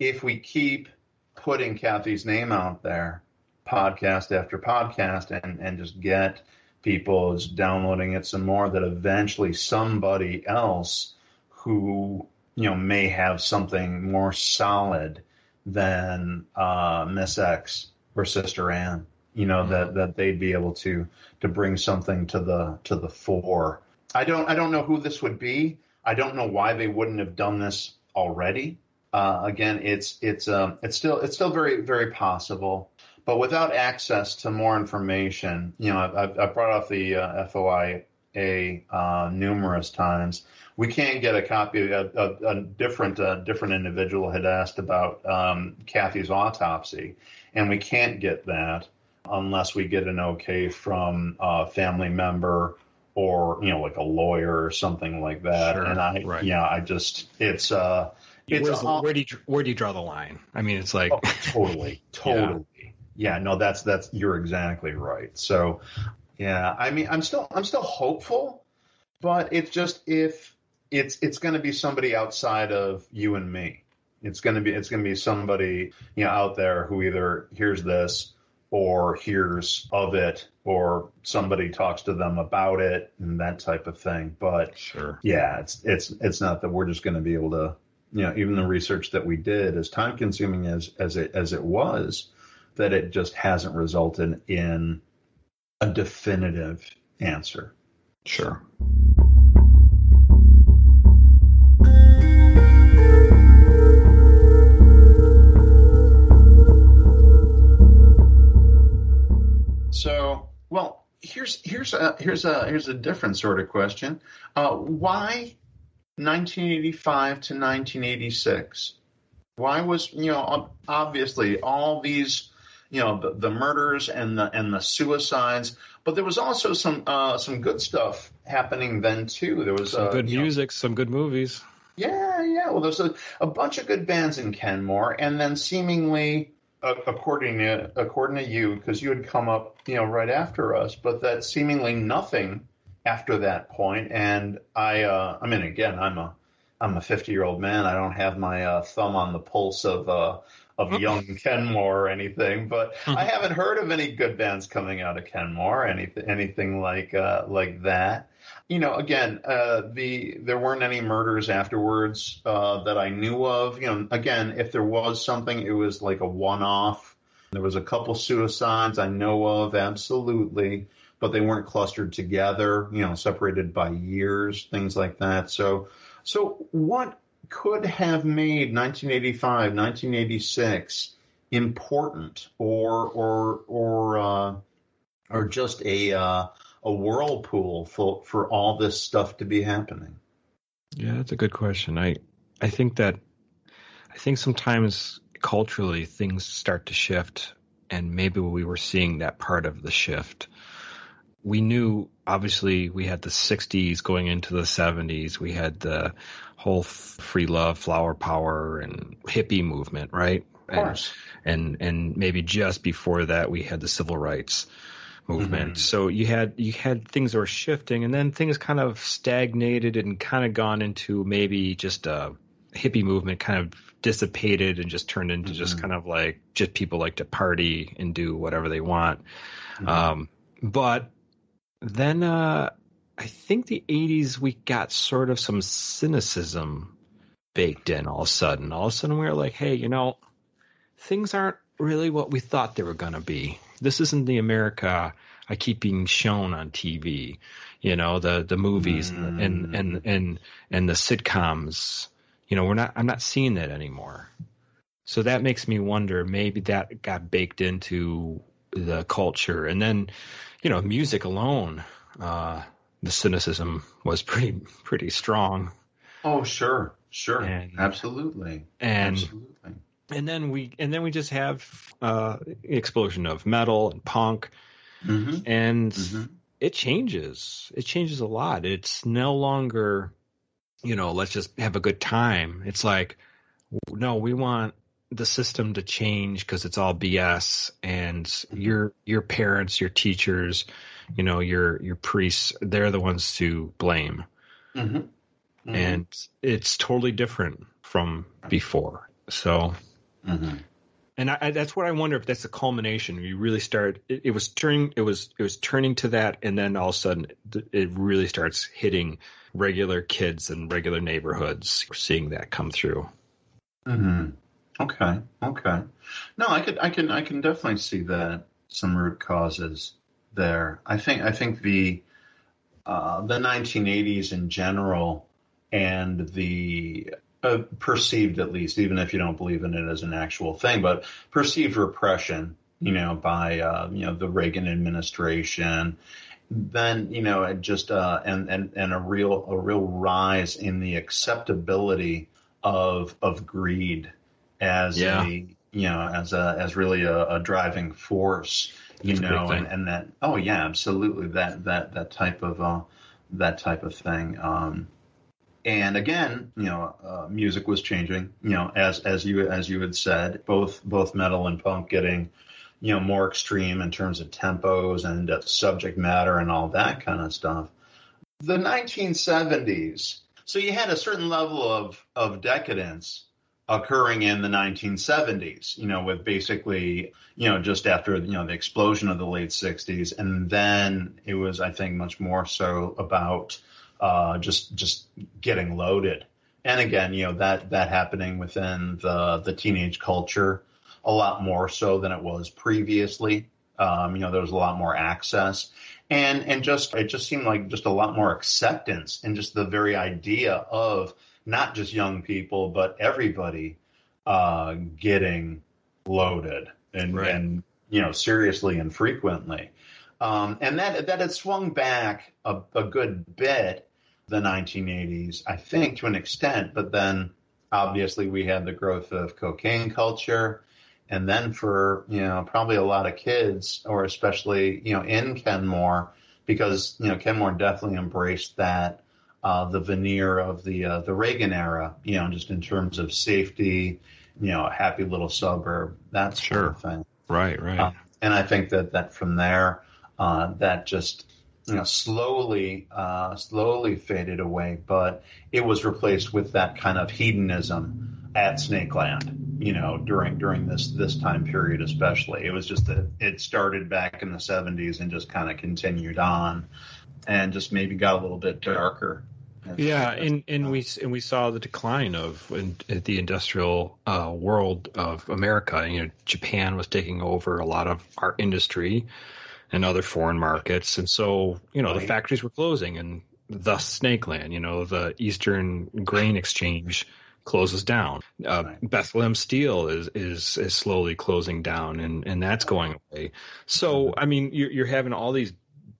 if we keep putting Kathy's name out there, podcast after podcast, and and just get people downloading it some more. That eventually somebody else who you know may have something more solid than uh, Miss X or Sister Anne. You know that that they'd be able to to bring something to the to the fore. I don't I don't know who this would be. I don't know why they wouldn't have done this already. Uh, again, it's it's um, it's still it's still very very possible, but without access to more information, you know, I've, I've- I've brought up the uh, FOIA uh, numerous times. We can't get a copy. A, a, a different uh, different individual had asked about um, Kathy's autopsy, and we can't get that unless we get an okay from a family member or you know like a lawyer or something like that. Sure, and I right. yeah, I just it's uh it's Where's all- where do you where do you draw the line? I mean, it's like Oh, totally, totally. Yeah. no, that's that's you're exactly right. So, yeah, I mean, I'm still I'm still hopeful, but it's just if it's it's going to be somebody outside of you and me. It's going to be it's going to be somebody you know out there who either hears this or hears of it or somebody talks to them about it and that type of thing. But sure. yeah, it's it's it's not that we're just going to be able to, you know, even the research that we did, as time consuming as as it as it was, that it just hasn't resulted in a definitive answer. Sure. Well, here's here's a here's a here's a different sort of question. Uh, why 1985 to 1986? Why was you know obviously all these you know the, the murders and the and the suicides, but there was also some uh, some good stuff happening then too. There was some uh, good you know, music, some good movies. yeah, yeah. Well, there's a, a bunch of good bands in Kenmore, and then seemingly, according to according to you, because you had come up, you know, right after us, but that seemingly nothing after that point. And I, uh, I mean, again, I'm a I'm a 50 year old man. I don't have my uh, thumb on the pulse of uh, of young Kenmore or anything, but I haven't heard of any good bands coming out of Kenmore, anything anything like uh, like that you know, again, uh, the there weren't any murders afterwards uh, that I knew of. You know, again, if there was something, it was like a one-off. There was a couple suicides I know of, absolutely, but they weren't clustered together. You know, separated by years, things like that. So, so what could have made 1985, 1986 important, or or or uh, or just a uh, a whirlpool for for all this stuff to be happening? Yeah, that's a good question. I I think that I think sometimes culturally things start to shift and maybe we were seeing that part of the shift. We knew obviously we had the 60s going into the 70s. We had the whole free love, flower power and hippie movement, right? Of course. And, and and maybe just before that we had the civil rights movement. Mhm. So you had you had things that were shifting, and then things kind of stagnated and kind of gone into maybe just a hippie movement, kind of dissipated and just turned into just Mhm. kind of like just people like to party and do whatever they want. Mhm. Um, but then uh, I think the '80s we got sort of some cynicism baked in all of a sudden. All of a sudden we were like, hey, you know, things aren't really what we thought they were going to be. This isn't the America I keep being shown on TV. You know, the the movies and, and and and and the sitcoms. You know, we're not. I'm not seeing that anymore. So that makes me wonder. Maybe that got baked into the culture, and then, you know, music alone. Uh, the cynicism was pretty pretty strong. Oh, sure, sure, And- absolutely, and absolutely. And then we and then we just have uh explosion of metal and punk. Hmm and hmm it changes. It changes a lot. It's no longer you know let's just have a good time. It's like no we want the system to change because it's all bs and your your parents your teachers you know your your priests they're the ones to blame. Hmm and it's totally different from before. So hmm and I, I, that's what I wonder if that's the culmination. You really start. It, it was turning. It was it was turning to that, and then all of a sudden, it, it really starts hitting regular kids and regular neighborhoods. We're seeing that come through. hmm Okay, okay. No, I could, I can, I can definitely see that some root causes there. I think, I think the uh, the 1980s in general and the uh, perceived, at least, even if you don't believe in it as an actual thing, but perceived repression, you know, by uh, you know the Reagan administration, then you know it just uh, and and and a real a real rise in the acceptability of of greed as Yeah. a you know as a as really a, a driving force you big know and, and that oh yeah absolutely that that that type of uh that type of thing um and again you know uh, music was changing you know as as you as you had said both both metal and punk getting you know more extreme in terms of tempos and uh, subject matter and all that kind of stuff the 1970s so you had a certain level of of decadence occurring in the 1970s, you know, with basically, you know, just after, you know, the explosion of the late 60s. And then it was, I think, much more so about uh, just just getting loaded. And again, you know, that that happening within the the teenage culture a lot more so than it was previously. Um, you know, there was a lot more access, and and just it just seemed like just a lot more acceptance and just the very idea of not just young people but everybody uh, getting loaded and Right. and you know seriously and frequently. Um, and that that had swung back a, a good bit the 1980s, I think, to an extent. But then, obviously, we had the growth of cocaine culture, and then for you know probably a lot of kids, or especially you know in Kenmore, because you know Kenmore definitely embraced that uh, the veneer of the uh, the Reagan era, you know, just in terms of safety, you know, a happy little suburb, that sort Sure. of thing. Right, right. Uh, and I think that that from there, uh, that just you know slowly, uh, slowly faded away. But it was replaced with that kind of hedonism at Snakeland. You know, during during this this time period, especially, it was just that it started back in the '70s and just kind of continued on, and just maybe got a little bit darker. Yeah, and, and we and we saw the decline of in, the industrial uh, world of America. You know, Japan was taking over a lot of our industry and other foreign markets, and so you know the factories were closing, and thus Snakeland. You know, the Eastern Grain Exchange closes down. Uh, Right. Bethlehem Steel is is is slowly closing down, and and that's going away. So I mean, you're, you're having all these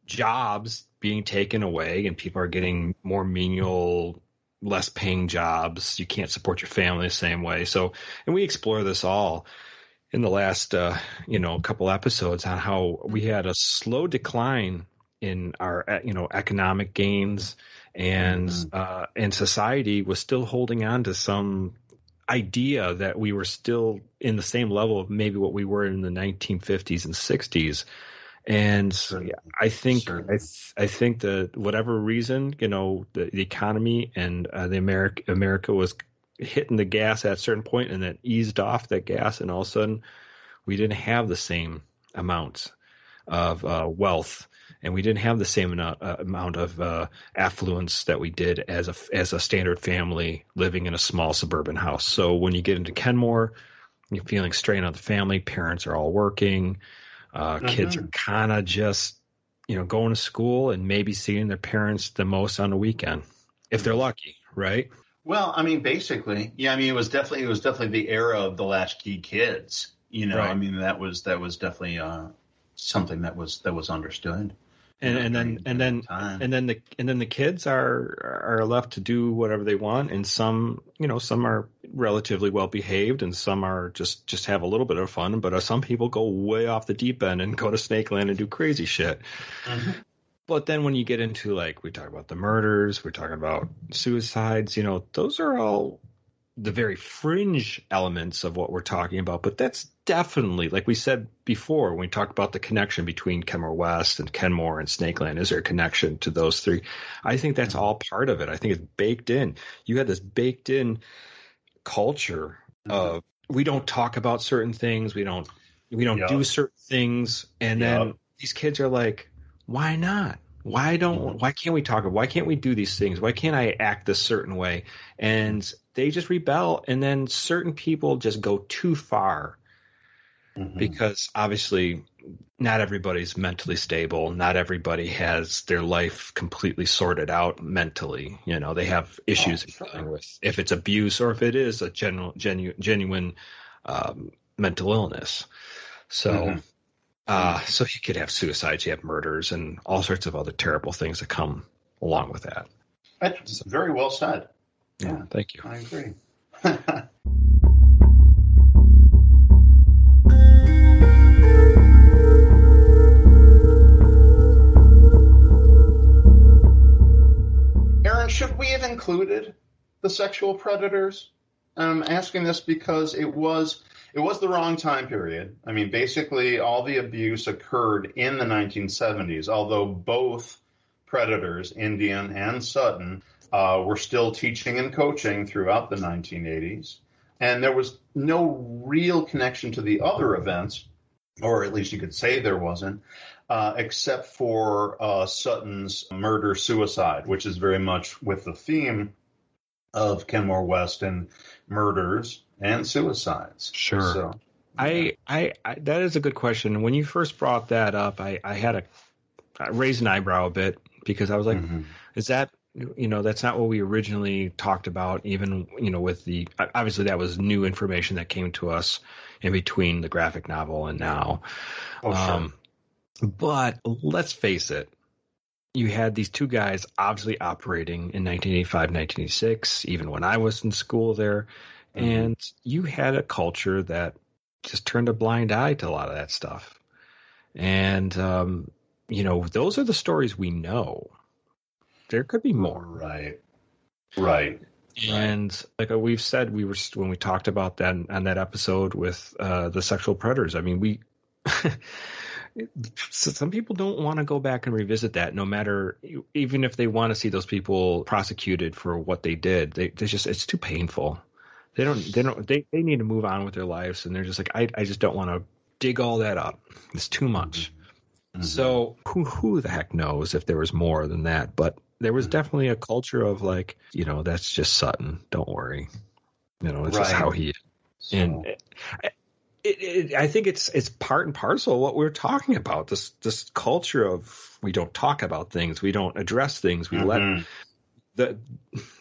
jobs being taken away and people are getting more menial less paying jobs you can't support your family the same way so and we explore this all in the last uh, you know couple episodes on how we had a slow decline in our uh, you know economic gains and uh, and society was still holding on to some idea that we were still in the same level of maybe what we were in the 1950s and 60s and. I think I, th- I think that whatever reason, you know, the, the economy and uh, the America America was hitting the gas at a certain point and then eased off that gas, and all of a sudden we didn't have the same amount of uh, wealth, and we didn't have the same amount, uh, amount of uh, affluence that we did as a as a standard family living in a small suburban house. So when you get into Kenmore, you're feeling strain on the family. Parents are all working. Uh, Kids are kind of just, you know, going to school and maybe seeing their parents the most on the weekend, if they're lucky, right? Well, I mean, basically, yeah. I mean, it was definitely it was definitely the era of the latchkey kids. You know, Right. I mean, that was that was definitely uh, something that was that was understood. And and then and then time. and then the and then the kids are are left to do whatever they want, and some you know some are relatively well behaved, and some are just just have a little bit of fun. But uh, some people go way off the deep end and go to snake land and do crazy shit. Mhm. But then when you get into like we talk about the murders, we're talking about suicides, you know, those are all the very fringe elements of what we're talking about. But that's definitely, like we said before, when we talked about the connection between Kenmore West and Kenmore and Snakeland, is there a connection to those three? I think that's mm-hmm. all part of it. I think it's baked in. You had this baked in culture mm-hmm. of we don't talk about certain things, we don't we don't Yup. do certain things, and then these kids are like, why not? Why don't? Why can't we talk? Why can't we do these things? Why can't I act this certain way? And they just rebel, and then certain people just go too far Mhm. because obviously not everybody's mentally stable. Not everybody has their life completely sorted out mentally. You know, they have issues Oh, sure. with if it's abuse or if it is a general, genu- genuine um, mental illness. So, Mhm. Uh, so you could have suicides, you have murders, and all sorts of other terrible things that come along with that. That's very well said. Yeah, thank you. I agree. Aaron, should we have included the sexual predators? I'm asking this because it was it was the wrong time period. I mean, basically, all the abuse occurred in the 1970s, although both predators, Indian and Sutton, uh, were still teaching and coaching throughout the 1980s. And there was no real connection to the other events, or at least you could say there wasn't, uh, except for uh, Sutton's murder suicide, which is very much with the theme of Kenmore West and murders and suicides. Sure. So, I, I, I, that is a good question. When you first brought that up, I, I had a I raised an eyebrow a bit because I was like, Mhm. is that you know that's not what we originally talked about even you know with the obviously that was new information that came to us in between the graphic novel and now Oh, sure. um but let's face it you had these two guys obviously operating in 1985 1986 even when i was in school there Mhm. and you had a culture that just turned a blind eye to a lot of that stuff and um you know those are the stories we know there could be more Right. Right. and like we've said, we were when we talked about that on that episode with uh, the sexual predators. I mean, we so some people don't want to go back and revisit that, no matter even if they want to see those people prosecuted for what they did. They, they just it's too painful. They don't. They don't. They they need to move on with their lives, and they're just like, I I just don't want to dig all that up. It's too much. Mhm. So who who the heck knows if there was more than that? But there was Mhm. definitely a culture of like, you know, that's just Sutton. Don't worry. You know, it's just how he is. So- And it, it, it, I think it's it's part and parcel of what we're talking about. This this culture of we don't talk about things, we don't address things, we let Mhm. the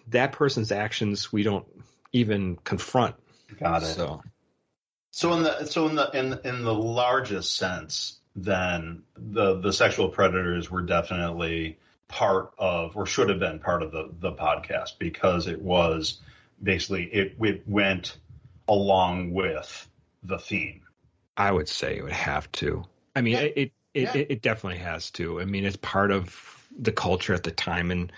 that person's actions we don't even confront. Got it. So So in the so in the in in the largest sense, then the the sexual predators were definitely part of or should have been part of the the podcast because it was basically it it went along with the theme. I would say it would have to. I mean, Yeah. it it, Yeah. it it definitely has to. I mean, it's part of the culture at the time, and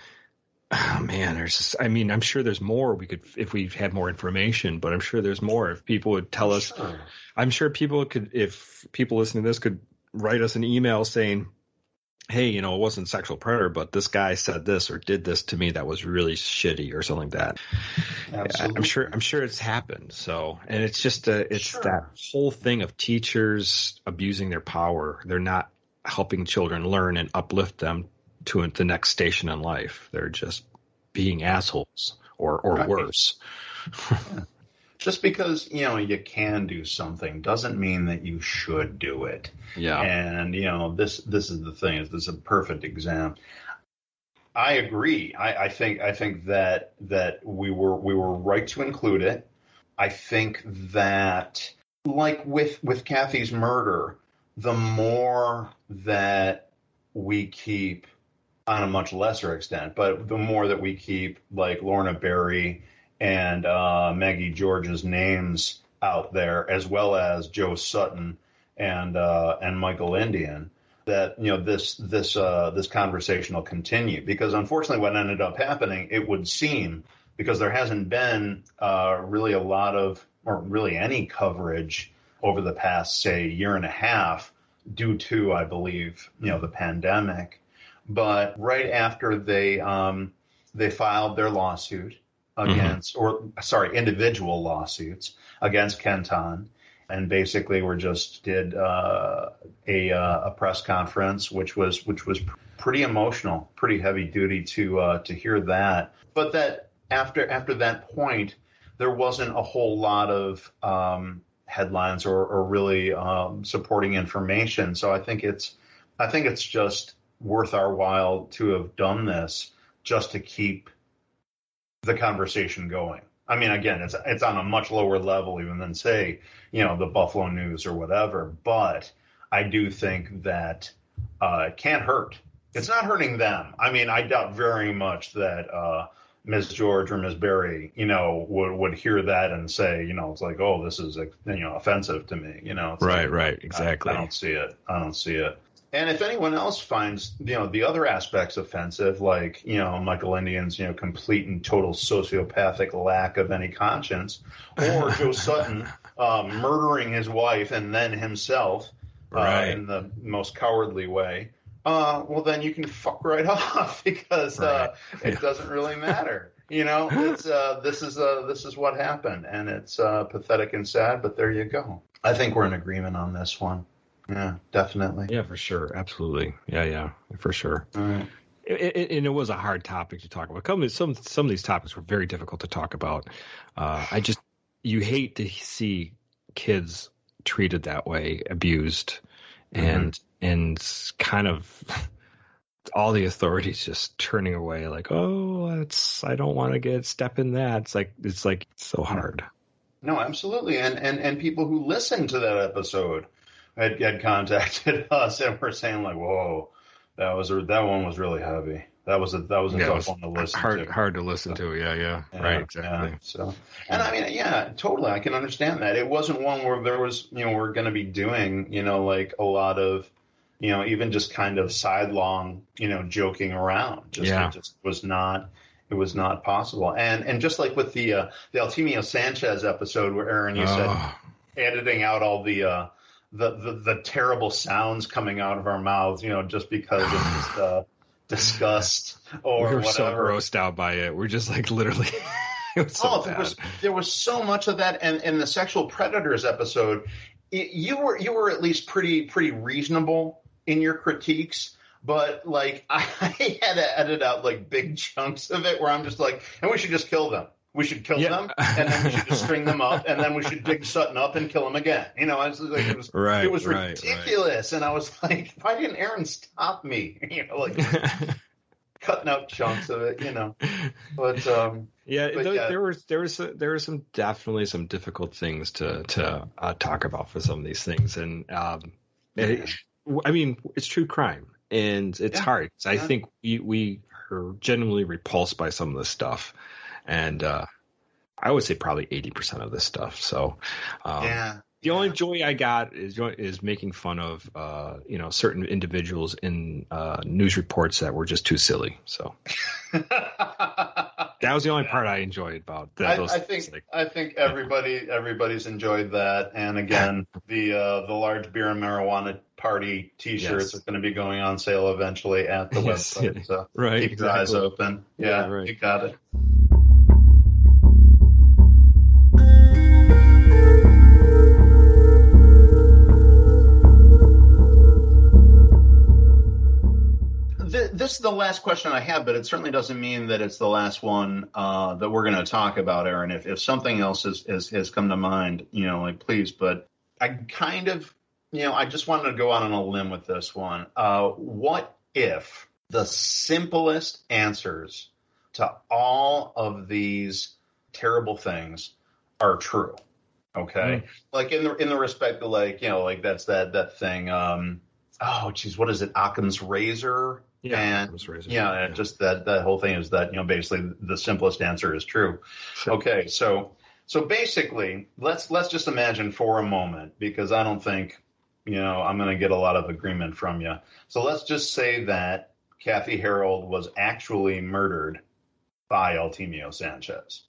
oh man, there's. Just, I mean, I'm sure there's more we could if we had more information, but I'm sure there's more if people would tell us. Sure. I'm sure people could, if people listening to this could write us an email saying, "Hey, you know, it wasn't sexual predator, but this guy said this or did this to me that was really shitty or something like that." Absolutely. I'm sure. I'm sure it's happened. So, and it's just a, it's Sure. that whole thing of teachers abusing their power. They're not helping children learn and uplift them to the next station in life. They're just being assholes or or Right. worse. Just because you know you can do something doesn't mean that you should do it. Yeah. And you know this this is the thing is this is a perfect example. I agree. I, I think I think that that we were we were right to include it. I think that like with with Kathy's murder, the more that we keep on a much lesser extent, but the more that we keep like Lorna Berry and uh, Maggie George's names out there, as well as Joe Sutton and uh, and Michael Indian, that you know this this uh, this conversation will continue. Because unfortunately, what ended up happening, it would seem because there hasn't been uh, really a lot of or really any coverage over the past say year and a half due to I believe you know the pandemic, but right after they um, they filed their lawsuit against or sorry individual lawsuits against Kenton and basically we just did uh, a uh, a press conference, which was which was pretty emotional, pretty heavy duty to uh, to hear that. But that after after that point, there wasn't a whole lot of um, headlines or, or really um, supporting information. So I think it's I think it's just worth our while to have done this just to keep the conversation going. I mean, again, it's it's on a much lower level even than say, you know, the Buffalo News or whatever. But I do think that uh, it can't hurt. It's not hurting them. I mean, I doubt very much that uh, Ms. George or Ms. Berry, you know, would would hear that and say, you know, it's like, oh, this is you know offensive to me. You know, it's Right, like, right, I- exactly. I, don't see it. I don't see it. And if anyone else finds, you know, the other aspects offensive, like, you know, Michael Indian's, you know, complete and total sociopathic lack of any conscience, or Joe Sutton um, murdering his wife and then himself uh, in the most cowardly way, uh, well, then you can fuck right off because uh, it Yeah. doesn't really matter. You know, it's uh, this is uh, this is what happened, and it's uh, pathetic and sad. But there you go. I think we're in agreement on this one. Yeah, definitely. Yeah, for sure. Absolutely. Yeah, yeah, for sure. All right. It, it, and it was a hard topic to talk about. Some some some of these topics were very difficult to talk about. Uh, I just you hate to see kids treated that way, abused, and and kind of all the authorities just turning away, like, oh, it's I don't want to get step in that. It's like it's like so hard. No, absolutely, and and and people who listened to that episode had, had contacted us and were saying like, "Whoa, that was a, that one was really heavy. That was a that was a Yeah, tough was one to listen hard to." hard to listen to. Yeah, yeah, Yeah, right, yeah. exactly. So, and I mean, yeah, totally, I can understand that. It wasn't one where there was, you know, we're going to be doing, you know, like a lot of, you know, even just kind of sidelong, you know, joking around. Just, Yeah. It just was not. It was not possible, and and just like with the uh, the Altemio Sanchez episode, where Aaron, you said Oh, editing out all the uh, the, the the terrible sounds coming out of our mouths, you know, just because of just uh, disgust or we were whatever. so grossed out by it. We're just like literally. it so oh, there was there was so much of that, and in the sexual predators episode, it, you were you were at least pretty pretty reasonable in your critiques. But like I had to edit out like big chunks of it where I'm just like, and we should just kill them. We should kill Yeah. them, and then we should just string them up, and then we should dig Sutton up and kill him again. You know, I was like, it was Right, it was right, right. ridiculous, and I was like, why didn't Aaron stop me? You know, like cutting out chunks of it. You know, but um, Yeah, But there, yeah. there was there was there were some definitely some difficult things to to uh, talk about for some of these things, and um, it- I mean it's true crime, and it's Yeah. hard. I think we we are genuinely repulsed by some of this stuff, and uh, I would say probably eighty percent of this stuff. So, um, yeah. the only joy I got is is making fun of uh, you know certain individuals in uh, news reports that were just too silly. So that was the only part I enjoyed about the, I, those I think Like, I think everybody everybody's enjoyed that, and again, the uh, the large beer and marijuana party T-shirts Yes. are going to be going on sale eventually at the Yes. website. So right, keep your eyes open. Yeah, Yeah, right. you got it. This is the last question I have, but it certainly doesn't mean that it's the last one uh, that we're going to talk about, Aaron. If, if something else has, has, has come to mind, you know, like please. But I kind of, you know, I just wanted to go out on a limb with this one. Uh, what if the simplest answers to all of these terrible things are true? Okay, like in the in the respect of like you know like that's that that thing. Um, oh, geez, what is it? Occam's razor. Yeah, and Occam's razor. yeah, just that that whole thing is that you know basically the simplest answer is true. Sure. Okay, so so basically, let's let's just imagine for a moment because I don't think you know I'm going to get a lot of agreement from you. So let's just say that Kathy Hurrell was actually murdered by Altemio Sanchez.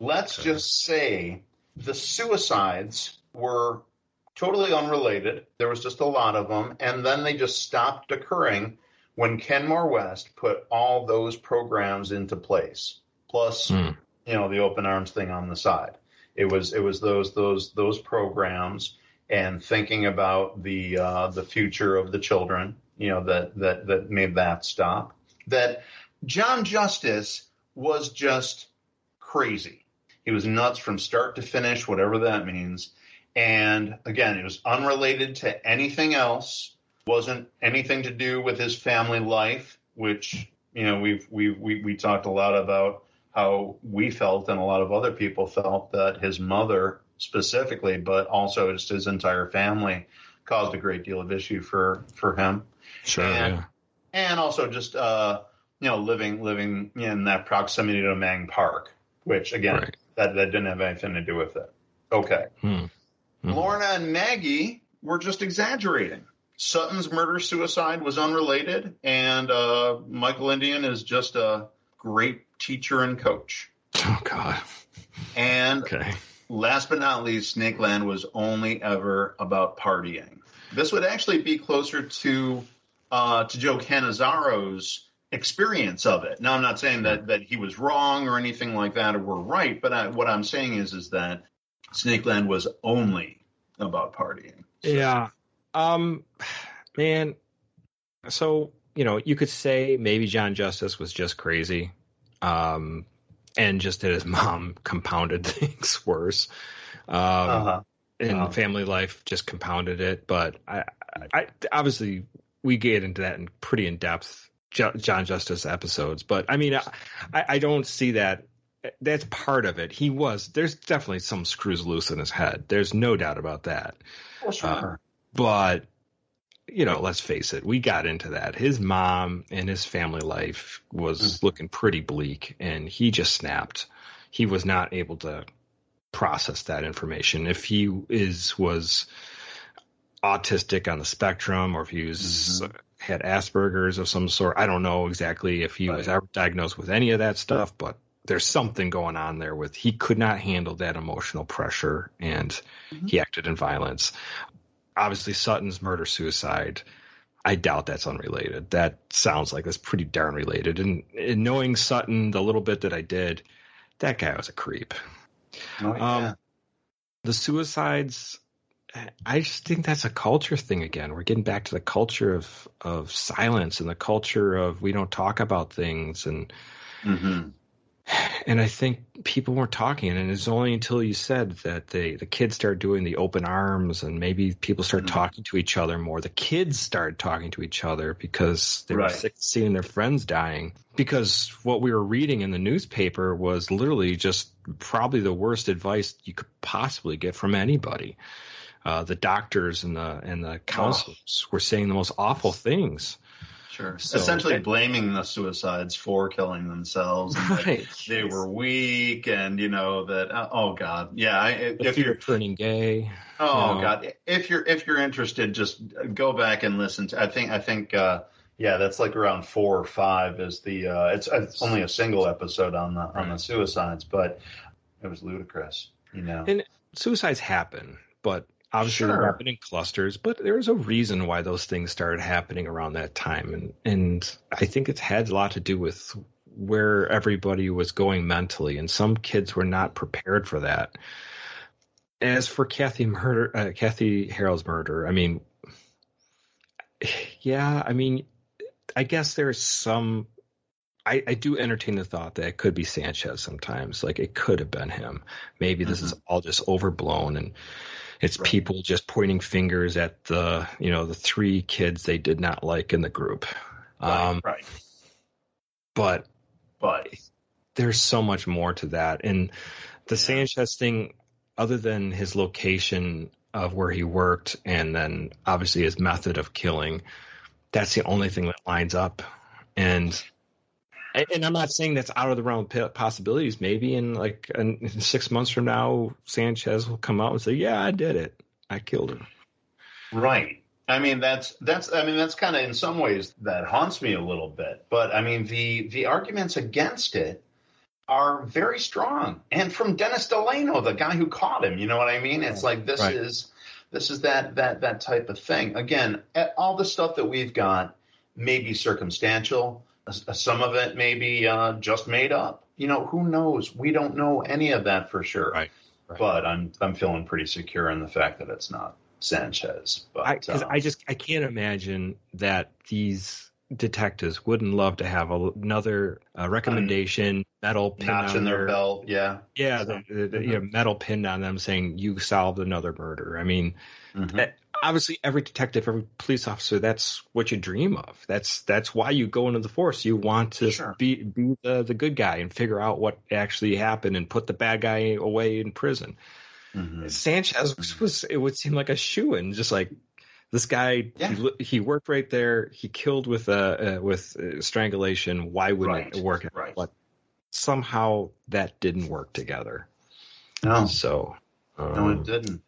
Let's Okay. just say the suicides were totally unrelated. There was just a lot of them, and then they just stopped occurring when Kenmore West put all those programs into place. Plus, Hmm. you know, the open arms thing on the side. It was it was those those those programs and thinking about the uh, the future of the children. You know that that that made that stop. That John Justice was just crazy. He was nuts from start to finish, whatever that means. And again, it was unrelated to anything else. Wasn't anything to do with his family life, which you know we've we we we talked a lot about how we felt and a lot of other people felt that his mother specifically, but also just his entire family, caused a great deal of issue for for him Sure. And- yeah. and also just uh, you know living living in that proximity to Mang Park, which again Right. that that didn't have anything to do with it. Okay, Hmm. Mhm. Lorna and Maggie were just exaggerating. Sutton's murder suicide was unrelated, and uh, Michael Indian is just a great teacher and coach. Oh God. And Okay. last but not least, Snakeland was only ever about partying. This would actually be closer to uh, to Joe Canizaro's experience of it. Now, I'm not saying that that he was wrong or anything like that, or we're right, but I, what I'm saying is is that Snakeland was only about partying. Yeah. Um, man. So you know, you could say maybe John Justice was just crazy, um, and just that his mom compounded things worse. Um, Uh-huh. and Wow. family life just compounded it. But I, I obviously we get into that in pretty in depth John Justice episodes. But I mean, I, I don't see that. That's part of it. He was. There's definitely some screws loose in his head. There's no doubt about that. For sure. But you know, let's face it, we got into that. His mom and his family life was mm. looking pretty bleak, and he just snapped. He was not able to process that information. If he is was autistic on the spectrum, or if he was mm-hmm. had Asperger's of some sort, I don't know exactly if he was ever diagnosed with any of that stuff, but there's something going on there with he could not handle that emotional pressure and mm-hmm. he acted in violence. Obviously, Sutton's murder suicide. I doubt that's unrelated. That sounds like that's pretty darn related. And, and knowing Sutton, the little bit that I did, that guy was a creep. Oh, yeah. Um, the suicides, I just think that's a culture thing again. We're getting back to the culture of of silence and the culture of we don't talk about things and Mhm. And I think people weren't talking, and it's only until you said that they the kids start doing the open arms, and maybe people started Mhm. talking to each other more. The kids started talking to each other because they were sick seeing their friends dying. Because what we were reading in the newspaper was literally just probably the worst advice you could possibly get from anybody. Uh, the doctors and the and the counselors were saying the most awful things. Sure. So- Essentially blaming the suicides for killing themselves. And that Right. They were weak and, you know, that, uh, oh God. Yeah. I, The if fear you're, turning gay. oh you know. God. If you're, if you're interested, just go back and listen to, I think, I think, uh, Yeah, that's like around four or five is the. Uh, it's, it's only a single episode on the on the suicides, but it was ludicrous. You know. And suicides happen, but obviously Sure. happen in clusters. But there's a reason why those things started happening around that time, and and I think it had a lot to do with where everybody was going mentally, and some kids were not prepared for that. As for Kathy murder, uh, Kathy Hurrell's murder, I mean, yeah, I mean, I guess there's some. I, I do entertain the thought that it could be Sanchez sometimes. Like it could have been him. Maybe this is all just overblown and it's people just pointing fingers at the you know the three kids they did not like in the group. Um, right. But but there's so much more to that, and the Sanchez thing, other than his location of where he worked, and then obviously his method of killing, that's the only thing that lines up. And and I'm not saying that's out of the realm of possibilities. Maybe in like in six months from now, Sanchez will come out and say, "Yeah, I did it. I killed him." Right. I mean that's that's I mean that's kind of in some ways that haunts me a little bit. But I mean the the arguments against it are very strong. And from Dennis Delano, the guy who caught him, you know what I mean? It's like this Right. is this is that that that type of thing. Again, all the stuff that we've got may be circumstantial. S- Some of it may be uh, just made up. You know, who knows? We don't know any of that for sure. Right. But I'm I'm feeling pretty secure in the fact that it's not Sanchez. But I, uh, just I can't imagine that these detectives wouldn't love to have a, another uh, recommendation metal pin notch on in their belt. Yeah. Yeah, the, the, the, you know, metal pinned on them saying you solved another murder. I mean, Mm-hmm. eh, obviously, every detective, every police officer, that's what you dream of. That's that's why you go into the force. You want to be be the, the good guy and figure out what actually happened and put the bad guy away in prison. Mm-hmm. Sanchez was it would seem like a shoe in, just like this guy. He, he worked right there. He killed with uh, uh with uh, strangulation. Why wouldn't it work? Right. But somehow that didn't work together. No. So no, um, it didn't.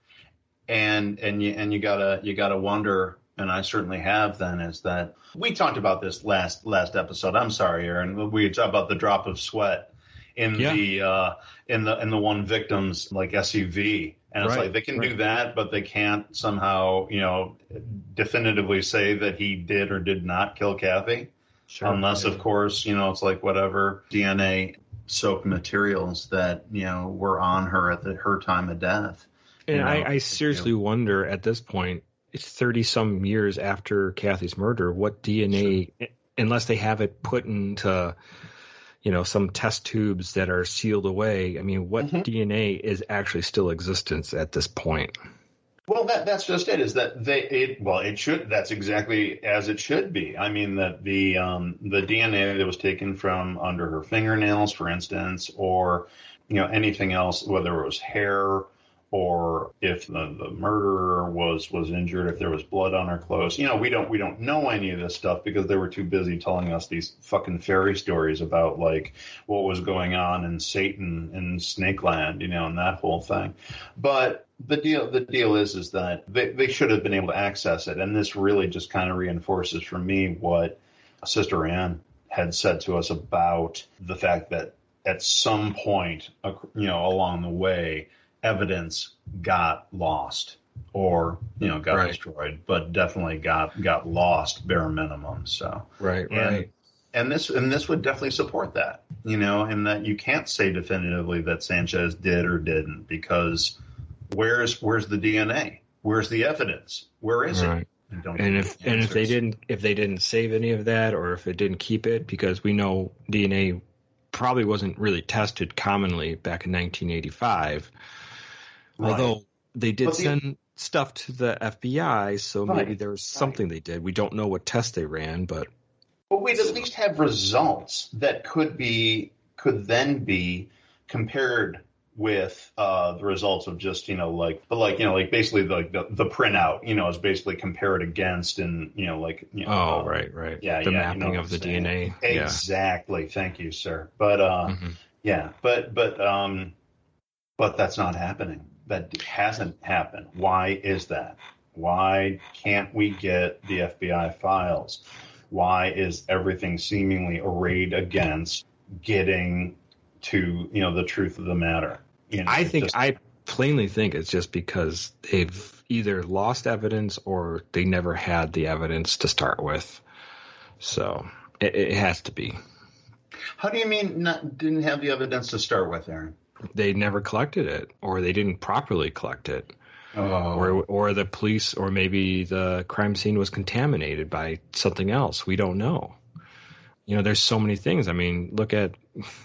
And and you and you gotta you gotta wonder, and I certainly have. Then is that we talked about this last last episode. I'm sorry, Aaron. We talked about the drop of sweat in Yeah. the uh, in the in the one victim's like SUV, and it's like they can do that, but they can't somehow you know definitively say that he did or did not kill Kathy. Sure, Unless, yeah. of course, you know, it's like whatever DNA soaked materials that, you know, were on her at the, her time of death. And you know? I, I seriously wonder at this point, it's 30 some years after Kathy's murder, what DNA, unless they have it put into, you know, some test tubes that are sealed away, I mean, what Mm-hmm. DNA is actually still existence at this point? Well, that that's just it. Is that they? It well, it should. That's exactly as it should be. I mean, that the um, the DNA that was taken from under her fingernails, for instance, or you know anything else, whether it was hair or if the, the murderer was was injured, if there was blood on her clothes. You know, we don't we don't know any of this stuff because they were too busy telling us these fucking fairy stories about like what was going on in Satan and Snakeland, you know, and that whole thing. But the deal the deal is is that they, they should have been able to access it, and this really just kind of reinforces for me what Sister Anne had said to us about the fact that at some point, you know, along the way evidence got lost or you know got Right. destroyed, but definitely got got lost bare minimum. So Right, and, right. and this and this would definitely support that, you know, and that you can't say definitively that Sanchez did or didn't because where's where's the DNA? Where's the evidence? Where is Right. it? And, And if and if they didn't if they didn't save any of that or if it didn't keep it because we know DNA probably wasn't really tested commonly back in 1985 Right. although they did the- send stuff to the FBI so maybe Right, there was something they did. We don't know what test they ran but But we'd at least have results that could be could then be compared with uh, the results of just you know like but like you know like basically like the, the printout you know is basically compared against and you know like you know oh uh, right right. yeah the yeah, you mapping know of the saying. DNA yeah. Exactly. Thank you sir. But uh Mhm. yeah but but um but that's not happening that hasn't happened. Why is that? Why can't we get the FBI files? Why is everything seemingly arrayed against getting to you know the truth of the matter? You know, I think just- I plainly think it's just because they've either lost evidence or they never had the evidence to start with. So it, it has to be. how do you mean not didn't have the evidence to start with aaron They never collected it, or they didn't properly collect it, oh or or the police, or maybe the crime scene was contaminated by something else. We don't know. You know, there's so many things. I mean, look at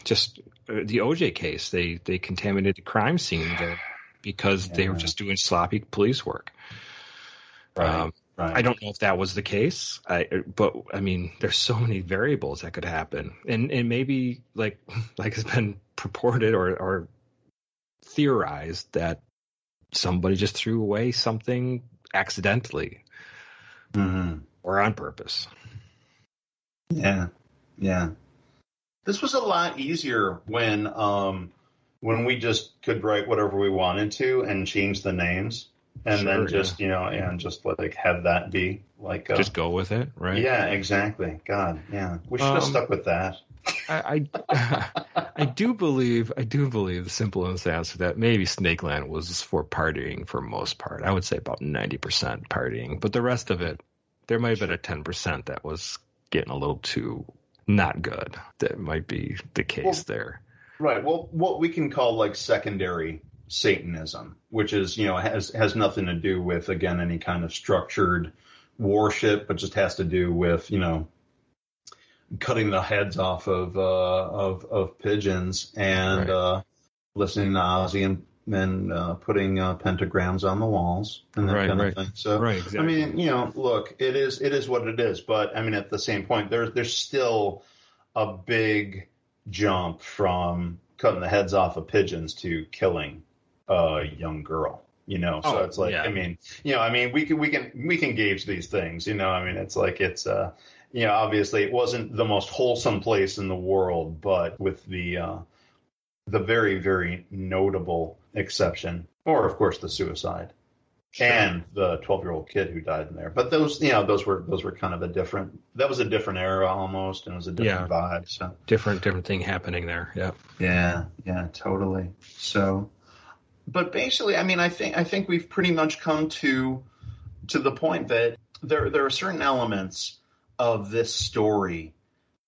just uh, the OJ case. They they contaminated the crime scene there because they were just doing sloppy police work. right Um, right I don't know if that was the case. I, but I mean, there's so many variables that could happen, and and maybe like like it's been purported or or theorized that somebody just threw away something accidentally hmm or on purpose. Yeah, yeah. This was a lot easier when um when we just could write whatever we wanted to and change the names and Sure, then yeah. just you know and just like have that be like uh, Just go with it, right? yeah exactly God yeah we should have Um, stuck with that I, I I do believe I do believe the simple answer that maybe Snakeland was for partying for most part. I would say about ninety percent partying, but the rest of it, there might have been a ten percent that was getting a little too not good. That might be the case Well, there. right well what we can call like secondary Satanism which is you know has has nothing to do with again any kind of structured worship but just has to do with you know cutting the heads off of uh, of of pigeons and Right. uh, listening to Ozzy and and uh, putting uh, pentagrams on the walls and that Right, kind right. of thing. So Right, I mean, you know, look, it is it is what it is. But I mean, at the same point, there's there's still a big jump from cutting the heads off of pigeons to killing a young girl. You know, so Oh, it's like yeah. I mean, you know, I mean, we can we can we can gauge these things. You know, I mean, it's like it's uh, you know, obviously it wasn't the most wholesome place in the world, but with the uh, the very very notable exception, or of course the suicide and the 12 year old kid who died in there. But those, you know, those were those were kind of a different. That was a different era almost, and it was a different vibe. So Different different thing happening there. Yeah. yeah, yeah, totally. So, but basically, I mean, I think I think we've pretty much come to to the point that there there are certain elements of this story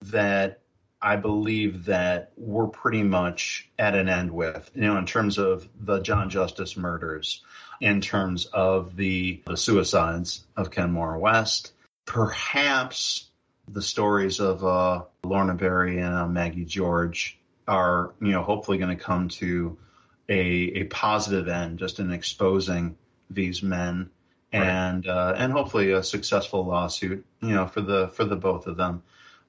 that I believe that we're pretty much at an end with. You know, in terms of the John Justice murders, in terms of the the suicides of Kenmore West, perhaps the stories of uh, Lorna Berry and uh, Maggie George are, you know, hopefully going to come to a, a positive end, just in exposing these men and uh, and hopefully a successful lawsuit, you know, for the for the both of them.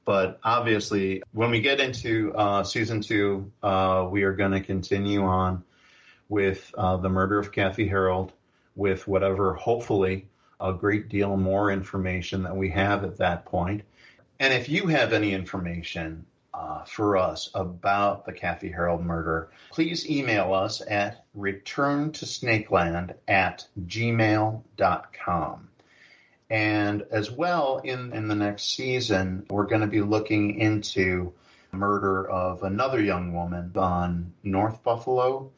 But obviously, when we get into uh, season two, uh, we are going to continue on with uh, the murder of Kathy Hurrell, with whatever, hopefully, a great deal more information that we have at that point. And if you have any information uh, for us about the Kathy Hurrell murder, please email us at returntosnakeland at gmail.com. And as well, in, in the next season, we're going to be looking into murder of another young woman on North Buffalo.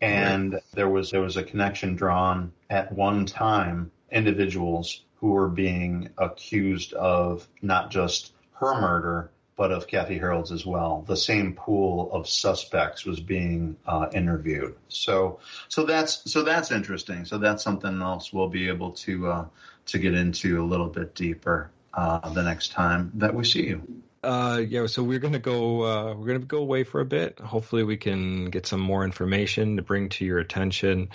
And there was there was a connection drawn at one time individuals who were being accused of not just her murder, but of Kathy Hurrell's as well. The same pool of suspects was being uh, interviewed. So, so that's so that's interesting. So that's something else we'll be able to uh, to get into a little bit deeper uh, the next time that we see you. Uh, yeah, so we're gonna go. Uh, we're gonna go away for a bit. Hopefully, we can get some more information to bring to your attention,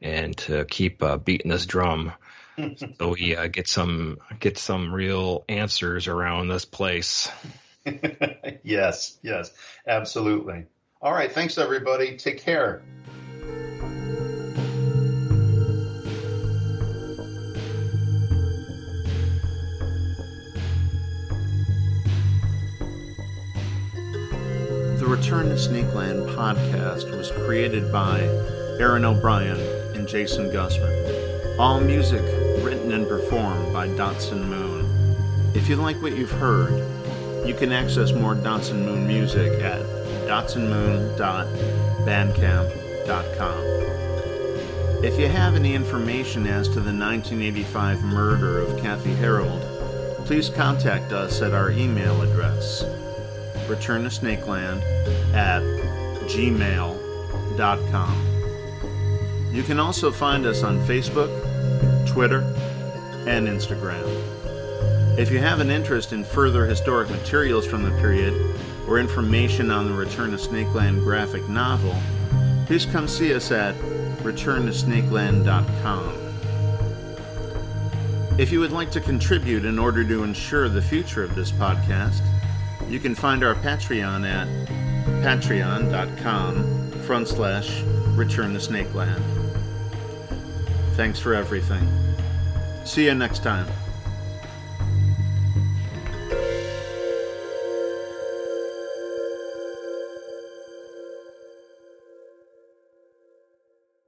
and to keep uh, beating this drum, so we uh, get some get some real answers around this place. yes, yes, absolutely. All right, thanks everybody. Take care. The Return to Snakeland podcast was created by Aaron O'Brien and Jason Gussman. All music written and performed by Dotson Moon. If you like what you've heard, you can access more Dotson Moon music at dotsonmoon.bandcamp.com. If you have any information as to the 1985 murder of Kathy Hurrell, please contact us at our email address, return to snakeland at gmail.com. You can also find us on Facebook, Twitter, and Instagram. If you have an interest in further historic materials from the period or information on the Return to Snakeland graphic novel, please come see us at returntosnakeland.com. If you would like to contribute in order to ensure the future of this podcast, you can find our Patreon at patreon.com front slash return to snakeland. Thanks for everything. See you next time.